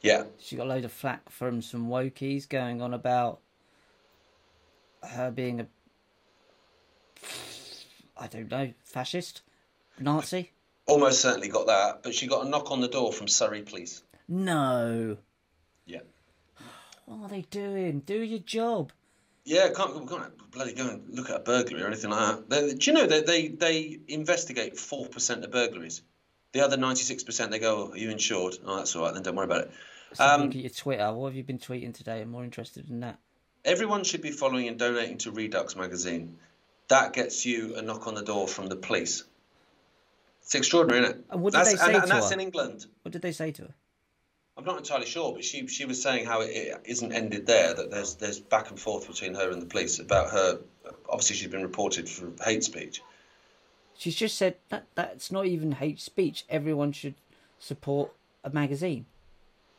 Yeah, She got a load of flack from some wokies going on about her being a, I don't know, fascist, Nazi. almost certainly got that, but she got a knock on the door from Surrey Police. No. Yeah. What are they doing? Do your job. Yeah, can't, we can't bloody go and look at a burglary or anything like that. They, do you know that they, they investigate 4% of burglaries? The other 96% they go, oh, are you insured? Oh, that's all right, then don't worry about it. Um, look at your Twitter. What have you been tweeting today? I'm more interested in that. Everyone should be following and donating to Reduxx magazine. That gets you a knock on the door from the police. It's extraordinary, isn't it? And what did that's, they say and, to and that's her? in England. What did they say to her? I'm not entirely sure, but she she was saying how it, it isn't ended there. That there's there's back and forth between her and the police about her. Obviously, she's been reported for hate speech. She's just said that that's not even hate speech. Everyone should support a magazine.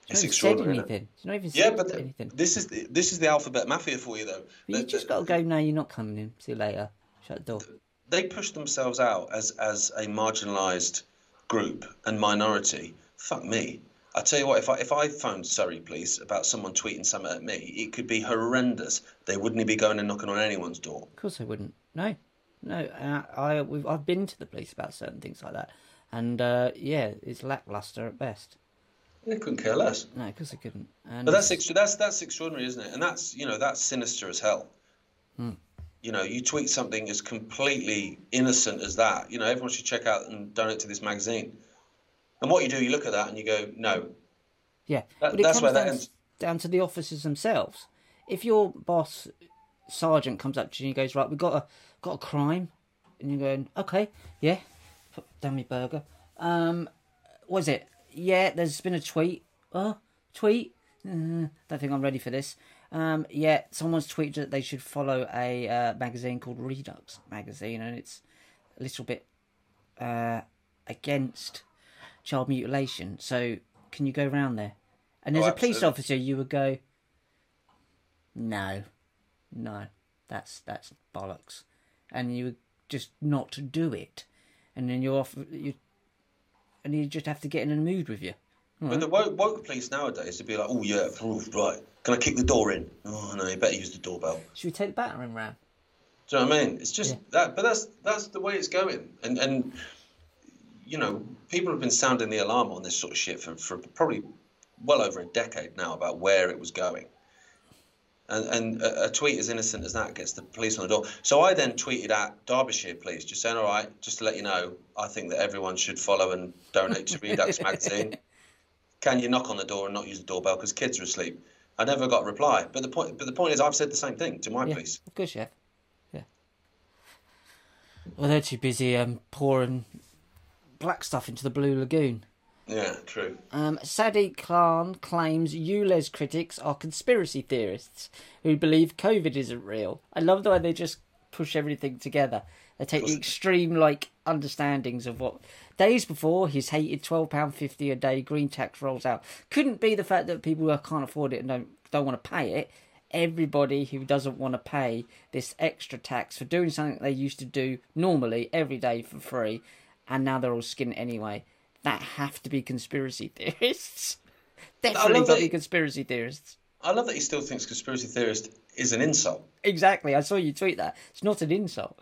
She it's extraordinary. Said anything. She's not even yeah, but anything. this is the, this is the alphabet mafia for you, though. But you just got to go now. You're not coming in. See you later. Shut the door. They push themselves out as as a marginalised group and minority. Fuck me. I tell you what, if I if I phoned Surrey Police about someone tweeting something at me, it could be horrendous. They wouldn't be going and knocking on anyone's door. Of course, they wouldn't. No, no. Uh, I we've, I've been to the police about certain things like that, and uh, yeah, it's lackluster at best. They couldn't care less. No, because they couldn't. And but that's extra, that's that's extraordinary, isn't it? And that's you know that's sinister as hell. Hmm. You know, you tweet something as completely innocent as that. You know, everyone should check out and donate to this magazine. And what you do, you look at that and you go, no. Yeah, that, but it that's comes where down, that ends. down to the officers themselves. If your boss, sergeant, comes up to you and he goes, right, we've got a got a crime, and you're going, okay, yeah, put down my burger. Um, was it? Yeah, there's been a tweet. Oh, tweet. Uh, don't think I'm ready for this. Um, yeah, someone's tweeted that they should follow a uh, magazine called Reduxx magazine, and it's a little bit uh, against child mutilation. So can you go around there? And as Oh, a police absolutely. officer, you would go, no, no, that's that's bollocks, and you just not do it, and then you're off, you, and you just have to get in a mood with you. But the woke, woke police nowadays would be like, oh yeah, oof, right, can I kick the door in? Oh no, you better use the doorbell. Should we take the battering ram? Do you know what I mean? It's just Yeah. that, but that's that's the way it's going, and and you know, people have been sounding the alarm on this sort of shit for, for probably well over a decade now about where it was going. And, and a, a tweet as innocent as that gets the police on the door. So I then tweeted at Derbyshire Police, just saying, all right, just to let you know, I think that everyone should follow and donate to Reduxx magazine. Can you knock on the door and not use the doorbell because kids are asleep? I never got a reply. But the point, but the point is, I've said the same thing to my yeah, police. of course yeah. Yeah. Well, they're too busy um, pouring black stuff into the Blue Lagoon. Yeah, true. Um, Sadiq Khan claims ULEZ critics are conspiracy theorists who believe COVID isn't real. I love the way they just push everything together. They take the extreme like understandings of what days before his hated twelve pound fifty a day green tax rolls out. Couldn't be the fact that people who can't afford it and don't don't want to pay it. Everybody who doesn't want to pay this extra tax for doing something they used to do normally every day for free, and now they're all skin anyway. That have to be conspiracy theorists. Definitely got to be conspiracy theorists. I love that he still thinks conspiracy theorist is an insult. Exactly. I saw you tweet that. It's not an insult.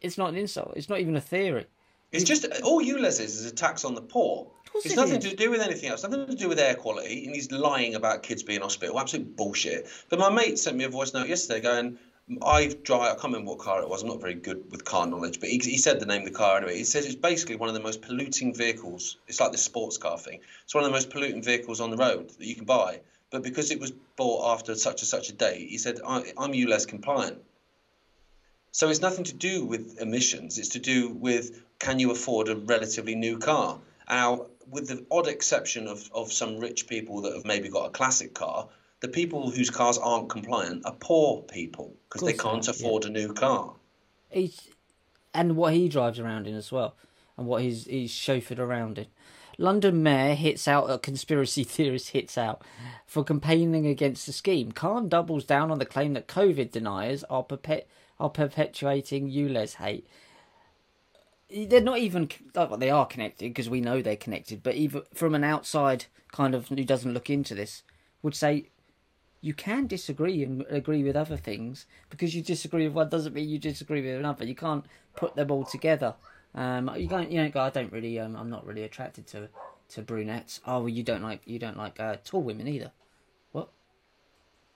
It's not an insult. It's not even a theory. It's just all ULEZ is is a tax on the poor. It's it nothing is. to do with anything else. Nothing to do with air quality. And he's lying about kids being hospital. Absolute bullshit. But my mate sent me a voice note yesterday going, I drive, I can't remember what car it was. I'm not very good with car knowledge, but he, he said the name of the car anyway. He says it's basically one of the most polluting vehicles. It's like this sports car thing. It's one of the most polluting vehicles on the road that you can buy. But because it was bought after such and such a date, he said, I, I'm ULEZ compliant. So it's nothing to do with emissions. It's to do with can you afford a relatively new car? Now, with the odd exception of, of some rich people that have maybe got a classic car, the people whose cars aren't compliant are poor people because they can't they are, yeah. afford a new car. He's, and what he drives around in as well, and what he's he's chauffeured around in. London Mayor hits out a conspiracy theorist hits out for campaigning against the scheme. Khan doubles down on the claim that COVID deniers are perpet are perpetuating ULEZ hate. They're not even well, they are connected because we know they're connected. But even from an outside kind of who doesn't look into this, would say you can disagree and agree with other things because you disagree with one doesn't mean you disagree with another. You can't put them all together. Um, you can't. You know, go. I don't really. Um, I'm not really attracted to to brunettes. Oh, well, you don't like you don't like uh, tall women either. What?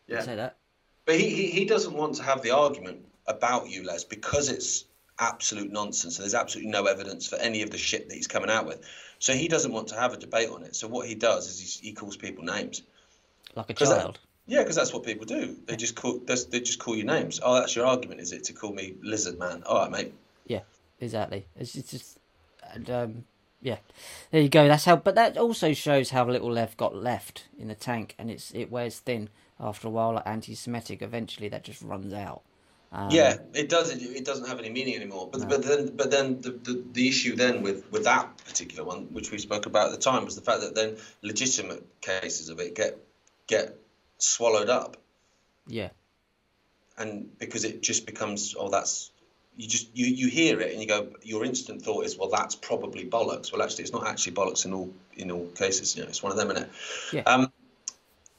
Yeah. Say that. But he, he, he doesn't want to have the argument about ULEZ, because it's absolute nonsense. and There's absolutely no evidence for any of the shit that he's coming out with. So he doesn't want to have a debate on it. So what he does is he, he calls people names. Like a 'Cause that- child. Yeah, because that's what people do. They just call they just call you names. Oh, that's your argument, is it? To call me lizard man? All right, mate. Yeah, exactly. It's, it's just, and um, yeah, there you go. That's how. But that also shows how little left got left in the tank, and it's it wears thin after a while. Like anti-Semitic, eventually that just runs out. Um, Yeah, it does. It, it doesn't have any meaning anymore. But but then but then the, the, the issue then with, with that particular one, which we spoke about at the time, was the fact that then legitimate cases of it get get swallowed up, yeah, and because it just becomes oh that's you just you, you hear it and you go your instant thought is well that's probably bollocks. Well, actually, it's not actually bollocks in all in all cases. You know, it's one of them, isn't it? Yeah. Um,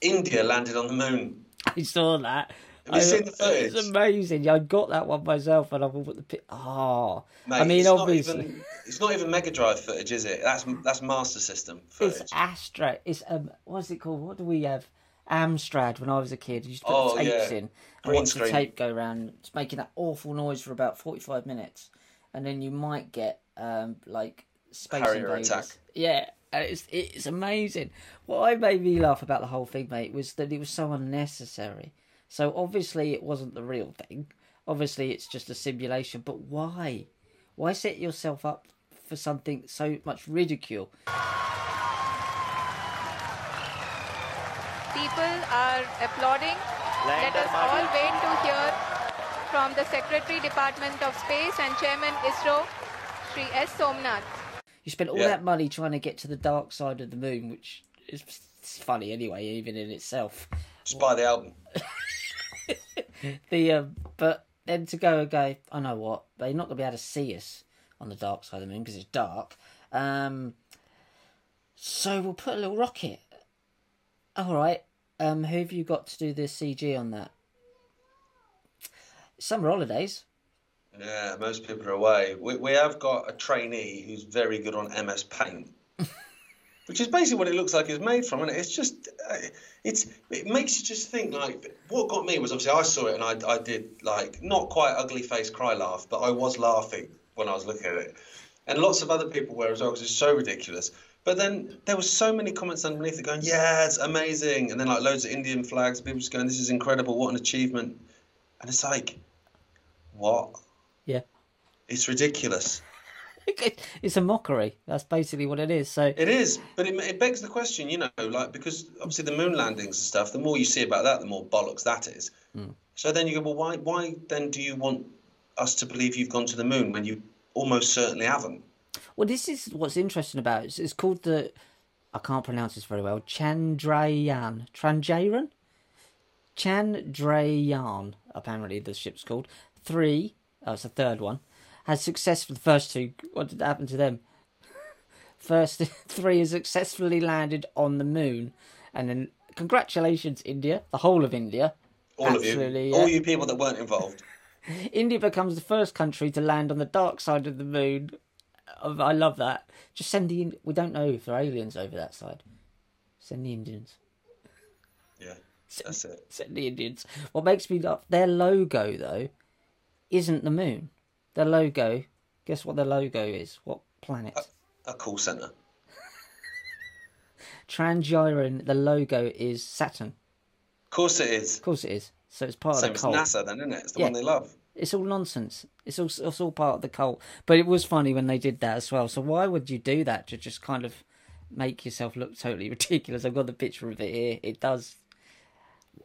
India landed on the moon. I saw that. Have you I- seen the footage? It's amazing. Yeah, I got that one myself, and I put the pi- oh, Mate, I mean, it's obviously, not even, it's not even Mega Drive footage, is it? That's that's Master System footage. it's Astra. It's um, what's it called? What do we have? Amstrad. When I was a kid, you used to put Oh, the tapes yeah. in and watch the tape go around, it's making that awful noise for about forty-five minutes, and then you might get um like space Harrier invaders. attack. Yeah. and It's it's amazing. What I made me laugh about the whole thing, mate, was that it was so unnecessary. So obviously it wasn't the real thing. Obviously it's just a simulation. But why? Why set yourself up for something so much ridicule? People are applauding. Let us all wait to hear from the Secretary Department of Space and Chairman ISRO, Sri S. Somnath. You spent all Yeah. that money trying to get to the dark side of the moon, which is funny anyway, even in itself. Just buy the album. The um, but then to go and go, I know what they're not going to be able to see us on the dark side of the moon because it's dark. Um, so we'll put a little rocket. All right. Um, who have you got to do the CG on that? Summer holidays. Yeah, most people are away. We, we have got a trainee who's very good on MS Paint, which is basically what it looks like it's made from, and it? it's just uh, it's it makes you just think like what got me was obviously I saw it and I I did like not quite ugly face cry laugh, but I was laughing when I was looking at it, and lots of other people were as well because it's so ridiculous. But then there was so many comments underneath it going, "Yeah, it's amazing," and then like loads of Indian flags, people just going, "This is incredible! What an achievement!" And it's like, what? Yeah. It's ridiculous. it's a mockery. That's basically what it is. So It is, but it, it begs the question, you know, like because obviously the moon landings and stuff. The more you see about that, the more bollocks that is. Hmm. So then you go, well, why, why then do you want us to believe you've gone to the moon when you almost certainly haven't? Well, this is what's interesting about it. It's, it's called the. I can't pronounce this very well. Chandrayaan. Chandrayaan? Chandrayaan, apparently the ship's called. Three, oh, it's the third one, has successfully. The first two, what did happen to them? First three has successfully landed on the moon. And then, congratulations, India, the whole of India. All Absolutely, of you, yeah. all you people that weren't involved. India becomes the first country to land on the dark side of the moon. I love that. Just send the. We don't know if there are aliens over that side. Send the Indians. Yeah, that's it. Send the Indians. What makes me laugh? Their logo though, isn't the moon. Their logo. Guess what their logo is? What planet? A call center. Transgyron. The logo is Saturn. Of course it is. Of course it is. So it's part Same of as the cult. NASA, then, isn't it? It's the Yeah. one they love. It's all nonsense. It's all it's all part of the cult. But it was funny when they did that as well. So why would you do that to just kind of make yourself look totally ridiculous? I've got the picture of it here. It does.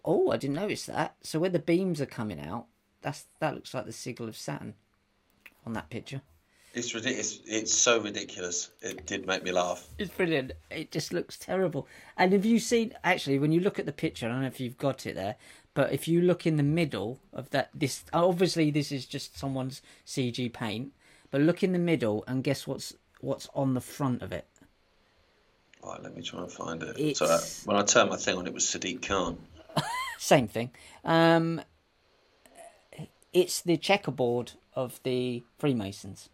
Oh, I didn't notice that. So where the beams are coming out, that's that looks like the sigil of Saturn on that picture. It's ridiculous. It's so ridiculous. It did make me laugh. It's brilliant. It just looks terrible. And have you seen actually when you look at the picture? I don't know if you've got it there, but if you look in the middle of that, this obviously this is just someone's CG paint. But look in the middle and guess what's what's on the front of it. Right, let me try and find it. It's- So uh, when I turned my thing on, it was Sadiq Khan. Same thing. Um, it's the checkerboard of the Freemasons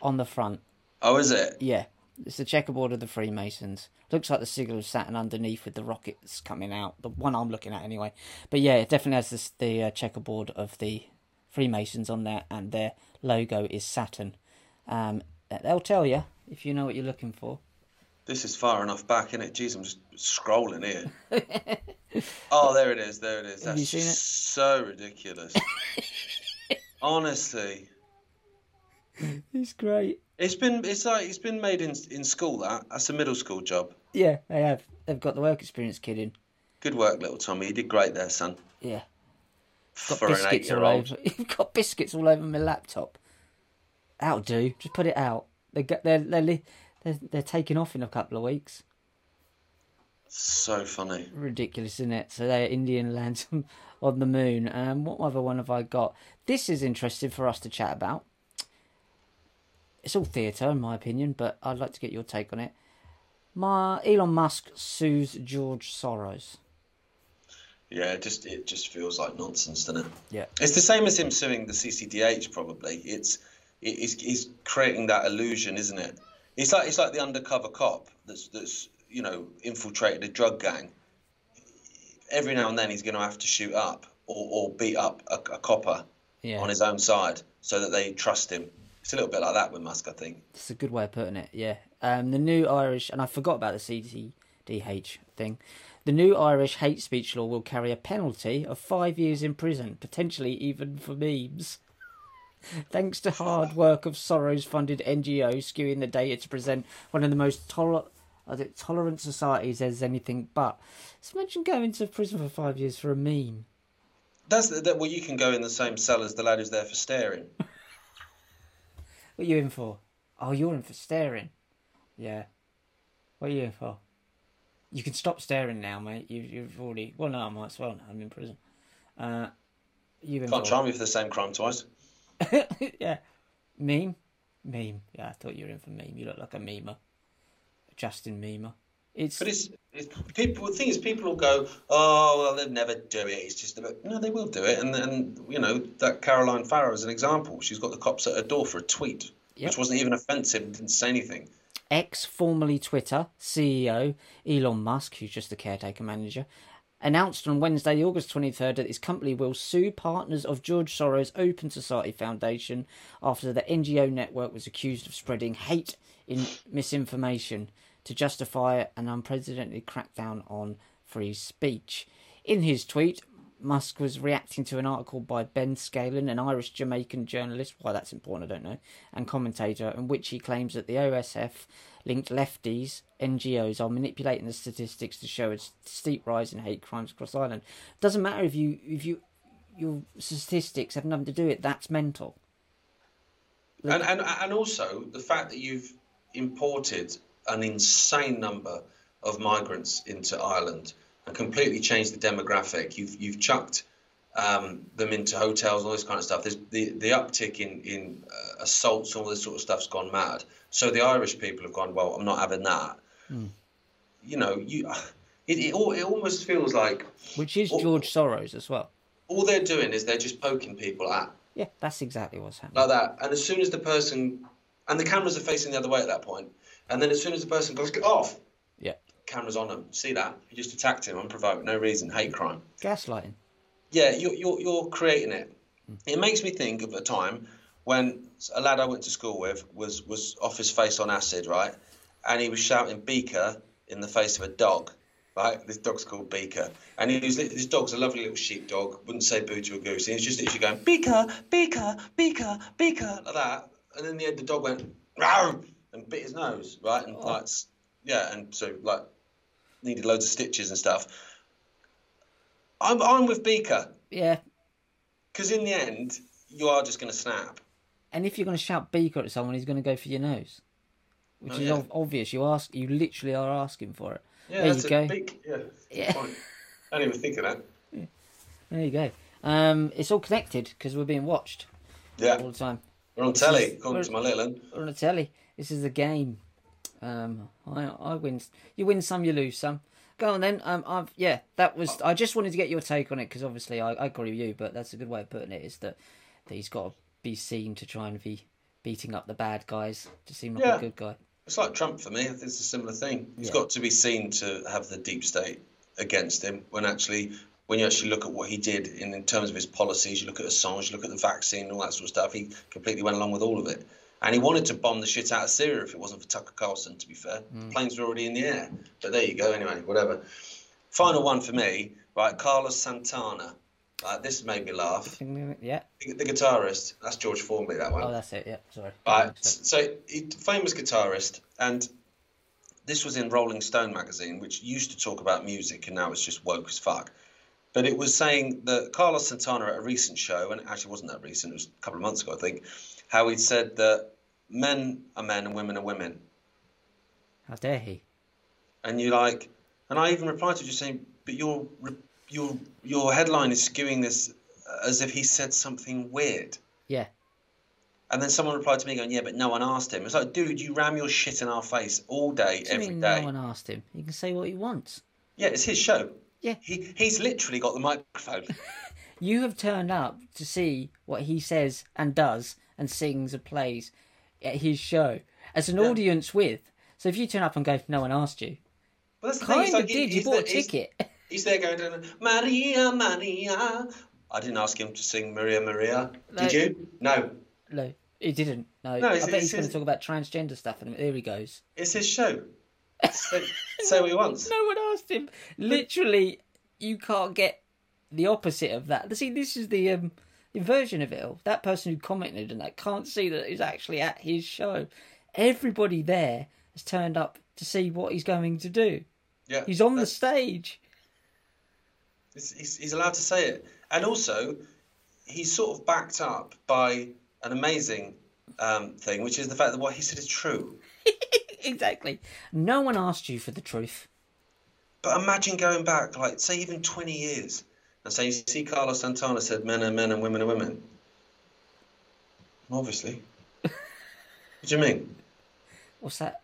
on the front. Oh, is it? Yeah, It's the checkerboard of the Freemasons. Looks like the sigil of Saturn underneath with the rockets coming out. The one I'm looking at anyway. But yeah, it definitely has this, the uh, checkerboard of the Freemasons on there, and their logo is Saturn. Um, they'll tell you if you know what you're looking for. This is far enough back, isn't it? Jeez, I'm just scrolling here. oh, there it is. There it is. That's it? so ridiculous. Honestly, It's great. It's been it's like it's been made in in school. That that's a middle school job. Yeah, they have. They've got the work experience kid in. Good work, little Tommy. You did great there, son. Yeah. Got For biscuits all over. You've got biscuits all over my laptop. That'll do. Just put it out. They get they're they're li- they're, they're taking off in a couple of weeks. So funny. Ridiculous, isn't it? So they're Indian lands on the moon. Um, what other one have I got? This is interesting for us to chat about. It's all theatre, in my opinion, but I'd like to get your take on it. My Elon Musk sues George Soros. Yeah, it just it just feels like nonsense, doesn't it? Yeah. It's the same as him suing the CCDH. Probably it's it- it's, it's creating that illusion, isn't it? It's like it's like the undercover cop that's that's you know infiltrated a drug gang. Every now and then he's going to have to shoot up or, or beat up a, a copper Yeah. on his own side so that they trust him. It's a little bit like that with Musk, I think. It's a good way of putting it, yeah. Um, the new Irish, and I forgot about the CCDH thing. The new Irish hate speech law will carry a penalty of five years in prison, potentially even for memes. Thanks to hard work of Soros funded NGO skewing the data to present one of the most toler- tolerant societies as anything but. Just imagine going to prison for five years for a meme. That's the, that. Well, you can go in the same cell as the lad who's there for staring. What are you in for? Oh, you're in for staring. Yeah. What are you in for? You can stop staring now, mate. You've you've already. Well, no, I might as well. Now. I'm in prison. Uh, you in Can't for? try me for the same crime twice. yeah. Meme, meme. Yeah, I thought you were in for meme. You look like a memer. Justin Memer. It's But it's, it's people. The thing is, people will go, "Oh, well, they'll never do it. It's just a bit." No, they will do it. And then you know that Caroline Farrow is an example. She's got the cops at her door for a tweet, Yep. which wasn't even offensive and didn't say anything. ex formerly Twitter CEO Elon Musk, who's just the caretaker manager, announced on Wednesday, August 23rd, that his company will sue partners of George Soros' Open Society Foundation after the NGO network was accused of spreading hate in misinformation to justify an unprecedented crackdown on free speech. In his tweet, Musk was reacting to an article by Ben Scallan, an Irish Jamaican journalist, why that's important I don't know, and commentator, in which he claims that the OSF linked lefties, NGOs, are manipulating the statistics to show a steep rise in hate crimes across Ireland. Doesn't matter if you if you your statistics have nothing to do with it, that's mental. And, and and also the fact that you've imported an insane number of migrants into Ireland and completely changed the demographic. You've you've chucked um, them into hotels and all this kind of stuff. There's the the uptick in in uh, assaults and all this sort of stuff's gone mad. So the Irish people have gone, well, I'm not having that. You know, you it it, al- it almost feels like Which is Well- George Soros as well. all they're doing is they're just poking people at Yeah, that's exactly what's happening. like that. And as soon as the person, and the cameras are facing the other way at that point, and then as soon as the person goes get off, Yeah. cameras on them. See that? You just attacked him unprovoked, no reason, hate crime. Gaslighting. Yeah, you're you're, you're creating it. It makes me think of a time when a lad I went to school with was was off his face on acid, right? And he was shouting "Beaker" in the face of a dog. Right, this dog's called Beaker, and he was this dog's a lovely little sheep dog. Wouldn't say boo to a goose. He was just literally going Beaker, Beaker, Beaker, Beaker like that. And then the end, the dog went Row! Bit his nose, right? And like, yeah, and so like needed loads of stitches and stuff. I'm I'm with Beaker. Yeah. Because in the end, you are just going to snap. And if you're going to shout beaker at someone, he's going to go for your nose, which Oh, is yeah. obvious. You ask, you literally are asking for it. Yeah, there that's you a go. Yeah. Yeah. fine. I didn't even think of that. There you go. Um, it's all connected because we're being watched Yeah, all the time. we're on telly, according to my little one. We're on the telly. This is a game. Um, I I win. You win some, you lose some. Go on then. Um, I've yeah. That was. I just wanted to get your take on it because obviously I, I agree with you, but that's a good way of putting it. Is that that he's got to be seen to try and be beating up the bad guys to seem like Yeah. a good guy. It's like Trump for me. It's a similar thing. He's Yeah. got to be seen to have the deep state against him. When actually, when you actually look at what he did in, in terms of his policies, you look at Assange, you look at the vaccine, and all that sort of stuff. He completely went along with all of it. And he wanted to bomb the shit out of Syria if it wasn't for Tucker Carlson. To be fair, Mm. planes were already in the air. But there you go. Anyway, whatever. Final one for me. Right, Carlos Santana. Uh, this made me laugh. Yeah. The, the guitarist. That's George Formby. That one. Oh, that's it. Yeah. Sorry. Right. So, he, famous guitarist, and this was in Rolling Stone magazine, which used to talk about music, and now it's just woke as fuck. But it was saying that Carlos Santana at a recent show, and it actually wasn't that recent, it was a couple of months ago, I think, how he'd said that men are men and women are women. How dare he? And you like, and I even replied to you saying, but your your your headline is skewing this as if he said something weird. Yeah. And then someone replied to me going, "Yeah, but no one asked him." It's like, dude, you ram your shit in our face all day, What do you every mean day. no one asked him? He can say what he wants. Yeah, it's his show. Yeah. He he's literally got the microphone. You have turned up to see what he says and does and sings and plays at his show as an Yeah. audience with. So if you turn up and go, no one asked you, But that's the kind of like, he- did. You bought a there- ticket. He's there going, down, Maria, Maria. I didn't ask him to sing Maria, Maria. No. Did you? No. no, he didn't. No, No, I bet he's going to talk about transgender stuff. And there he goes. It's his show. Say, say what he wants. No one asked him. Literally, you can't get the opposite of that. See, this is the um, inversion of it all. That person who commented and that can't see that he's actually at his show. Everybody there has turned up to see what he's going to do. Yeah, He's on the stage. He's, he's, allowed to say it. And also, he's sort of backed up by an amazing um, thing, which is the fact that what he said is true. exactly. No one asked you for the truth. But imagine going back, like, say, even 20 years, and saying, you see, Carlos Santana said men are men and women are women. Obviously. what do you mean? What's that?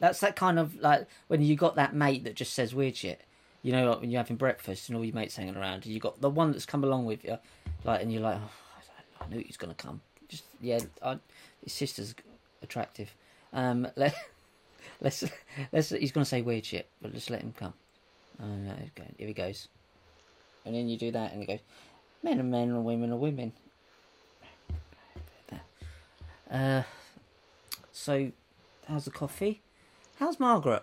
That's that kind of like when you got that mate that just says weird shit. You know, like when you're having breakfast and all your mates hanging around, and you got the one that's come along with you, like, and you're like, oh, I knew he was gonna come. Just yeah, I, his sister's attractive. Um, let, let's let's. He's gonna say weird shit, but just let him come. Oh no, okay, here he goes. And then you do that, and it goes, men are men, and women are women. Uh, so, how's the coffee? How's Margaret?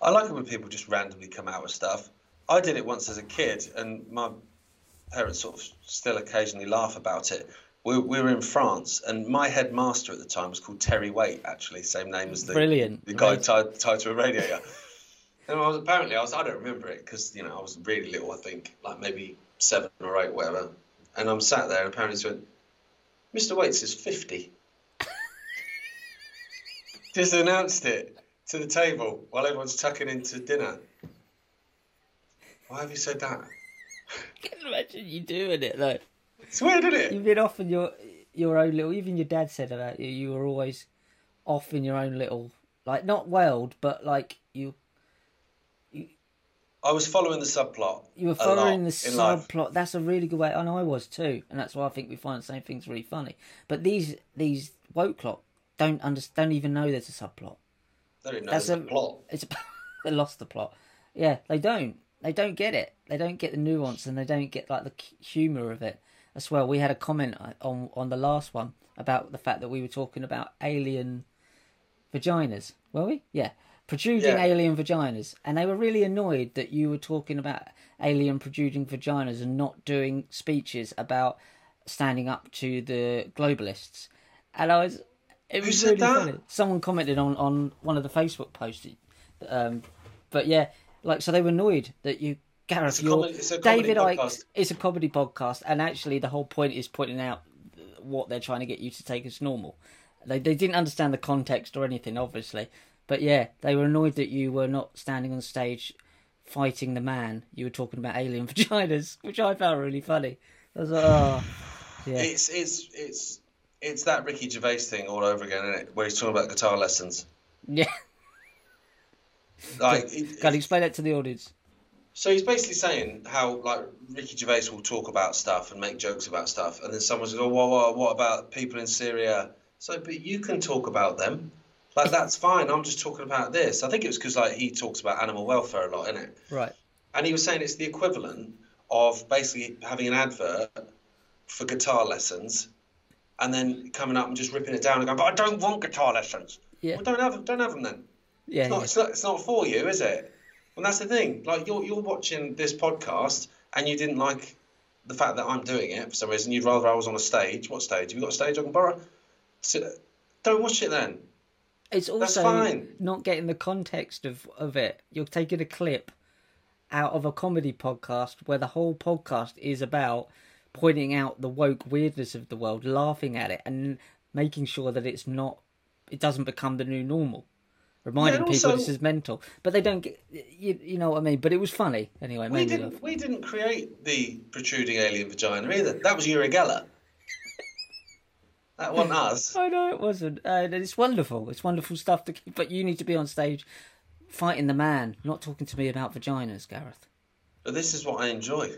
I like it when people just randomly come out with stuff. I did it once as a kid, and my parents sort of still occasionally laugh about it. We, we were in France, and my headmaster at the time was called Terry Waite, actually, same name as the, Brilliant. the guy tied, tied to a radiator. And I was apparently I was I don't remember it because you know I was really little, I think, like maybe seven or eight, whatever. And I'm sat there, and apparently went, "Mr. Waits is 50." Just announced it to the table while everyone's tucking into dinner. Why have you said that? I can imagine you doing it though. It's weird, isn't it? You've been off in your your own little. Even your dad said about you. You were always off in your own little, like not world, but like you I was following the subplot. you were following the subplot. That's a really good way, and I was too, and that's why I think we find the same things really funny. But these these woke clock don't understand, don't even know there's a subplot. They don't know That's there's a- a plot. It's they lost the plot. Yeah, they don't. They don't get it. They don't get the nuance, and they don't get like the humor of it as well. We had a comment uh, on on the last one about the fact that we were talking about alien vaginas. Were we? Yeah, protruding Yeah. alien vaginas, and they were really annoyed that you were talking about alien protruding vaginas and not doing speeches about standing up to the globalists. And I was. It was really that? funny. Someone commented on, on one of the Facebook posts. Um, but yeah, like so they were annoyed that you Gareth, It's a you're comedy- it's a David Icke. It's a comedy podcast, and actually the whole point is pointing out what they're trying to get you to take as normal. They they didn't understand the context or anything, obviously, but yeah, they were annoyed that you were not standing on stage fighting the man. You were talking about alien vaginas, which I found really funny. I was like, oh, yeah. It's it's it's it's that Ricky Gervais thing all over again, isn't it? Where he's talking about guitar lessons. yeah. Like, it- Can you explain that to the audience? so he's basically saying how like Ricky Gervais will talk about stuff and make jokes about stuff, and then someone says, "Oh, what about people in Syria?" So, but you can talk about them. Like that's fine. I'm just talking about this. I think it was because like he talks about animal welfare a lot, in it? Right. And he was saying it's the equivalent of basically having an advert for guitar lessons, and then coming up and just ripping it down and going, "But I don't want guitar lessons." Yeah. Well, don't have them. Don't have them then. Yeah. It's not, yeah. it's not, it's not for you, is it? And that's the thing. Like you're you're watching this podcast and you didn't like the fact that I'm doing it for some reason. You'd rather I was on a stage. What stage? Have you got a stage I can borrow? So, don't watch it then. It's also not getting the context of, of it. You're taking a clip out of a comedy podcast where the whole podcast is about pointing out the woke weirdness of the world, laughing at it, and making sure that it's not, it doesn't become the new normal. Reminding and people this is mental, but they don't get, you, you know what I mean. But it was funny anyway. We Made me laugh. didn't we didn't create the protruding alien vagina either. That was Uri Geller. That wasn't us. I know it wasn't. Uh, it's wonderful. It's wonderful stuff to keep. But you need to be on stage, fighting the man, not talking to me about vaginas, Gareth. But this is what I enjoy.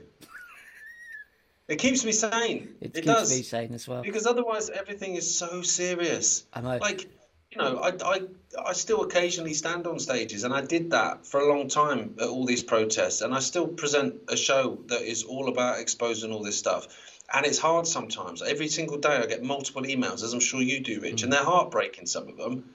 It keeps me sane. It, It, keeps does. me sane as well. Because otherwise, everything is so serious. I know. Like, you know, I, I, I still occasionally stand on stages, and I did that for a long time at all these protests, and I still present a show that is all about exposing all this stuff. And it's hard sometimes. Every single day, I get multiple emails, as I'm sure you do, Rich, Mm. and they're heartbreaking. Some of them.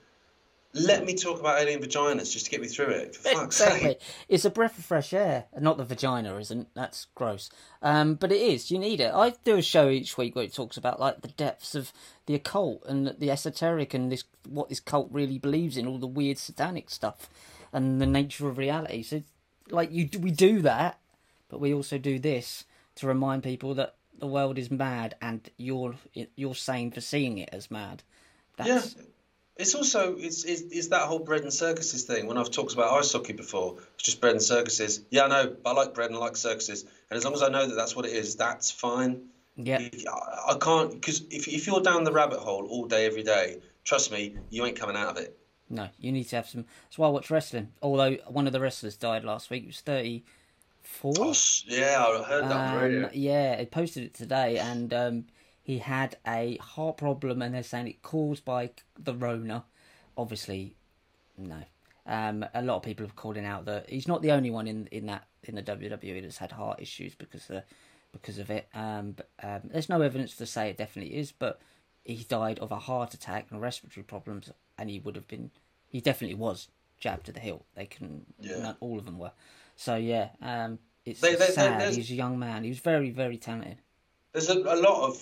Let me talk about alien vaginas just to get me through it. For fuck's Exactly. sake. It's a breath of fresh air. Not the vagina isn't. That's gross. Um, but it is. You need it. I do a show each week where it talks about like the depths of the occult and the esoteric and this what this cult really believes in, all the weird satanic stuff, and the nature of reality. So, like you, we do that, but we also do this to remind people that the world is mad and you're you're sane for seeing it as mad. Yeah. It's also it's, it's it's that whole bread and circuses thing. When I've talked about ice hockey before, it's just bread and circuses. Yeah, I know. I like bread and I like circuses, and as long as I know that that's what it is, that's fine. yeah. I I can't because if if you're down the rabbit hole all day every day, trust me, you ain't coming out of it. No, you need to have some. That's why I watch wrestling. Although one of the wrestlers died last week. He was thirty. Oh, s- yeah, I heard that radio. Um, yeah, he posted it today, and um, he had a heart problem, and they're saying it caused by the Rona. Obviously, no. Um, a lot of people have calling out that he's not the only one in, in that in the WWE that's had heart issues because of because of it. Um, but, um, there's no evidence to say it definitely is, but he died of a heart attack and respiratory problems, and he would have been. He definitely was jabbed to the hilt. They can. Yeah. Not all of them were. So yeah, um, it's They- they- they- sad. there's- He's a young man. He was very very talented. There's a, a lot of,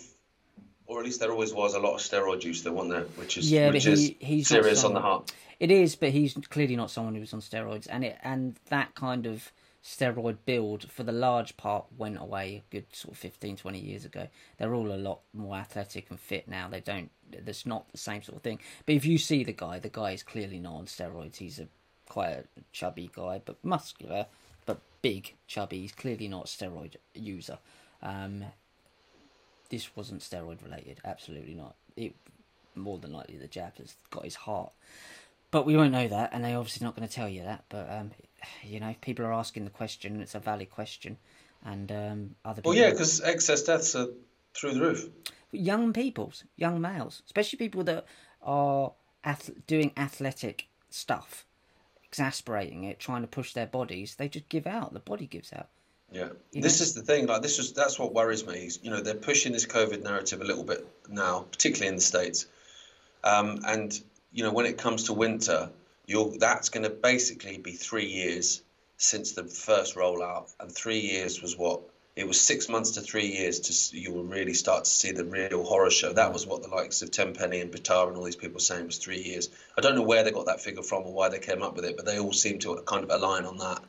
or at least there always was a lot of steroid use there, wasn't there? Which is Yeah, which but he- he's serious on the heart. It is, but he's clearly not someone who was on steroids, and it and that kind of steroid build for the large part went away a good sort of 15, 20 years ago. They're all a lot more athletic and fit now. They don't. There's not the same sort of thing. But if you see the guy, the guy is clearly not on steroids. He's a quite a chubby guy, but muscular, big, chubby. He's clearly not a steroid user. Um, this wasn't steroid related. Absolutely not. It more than likely the jab has got his heart. But we won't know that, and they're obviously not going to tell you that. But um, you know, people are asking the question. It's a valid question, and um, other people, Well, yeah, because excess deaths are through the roof. young people's, young males, especially people that are ath- doing athletic stuff, exasperating it, trying to push their bodies, they just give out. The body gives out. Yeah, You this know? is the thing. Like this was that's what worries me. is, You know, they're pushing this COVID narrative a little bit now, particularly in the states. Um, and you know, when it comes to winter, you're that's going to basically be three years since the first rollout, and three years was what it was six months to three years to you will really start to see the real horror show. That was what the likes of Tenpenny and Bitar and all these people were saying was three years. I don't know where they got that figure from or why they came up with it, but they all seem to kind of align on that.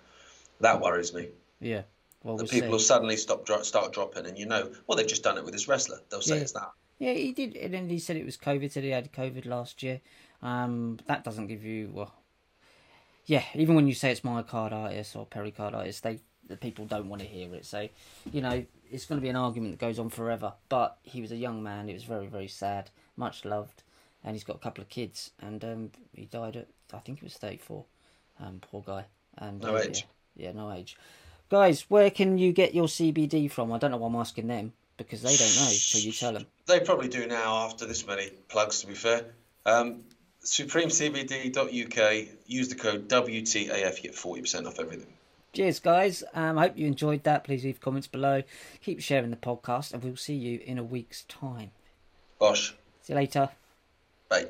That worries me Yeah. Well, we'll people will suddenly stop start dropping, and you know, well, they've just done it with this wrestler. They'll say Yeah. it's that. Yeah, he did, and then he said it was COVID. Said he had COVID last year. Um, that doesn't give you well. Yeah, even when you say it's myocarditis or pericarditis, they the people don't want to hear it. So, you know, it's going to be an argument that goes on forever. But he was a young man. It was very, very sad, much loved, and he's got a couple of kids. And um, he died at I think he was thirty four. Um, poor guy. And No uh, age. Yeah, yeah, no age. Guys, where can you get your CBD from? I don't know why I'm asking them because they don't know until you tell them. They probably do now after this many plugs. To be fair, um, supremecbd.uk. Use the code WTAF. You get 40% off everything. Cheers, guys. Um, I hope you enjoyed that. Please leave comments below. Keep sharing the podcast, and we'll see you in a week's time. Bosh. See you later. Bye.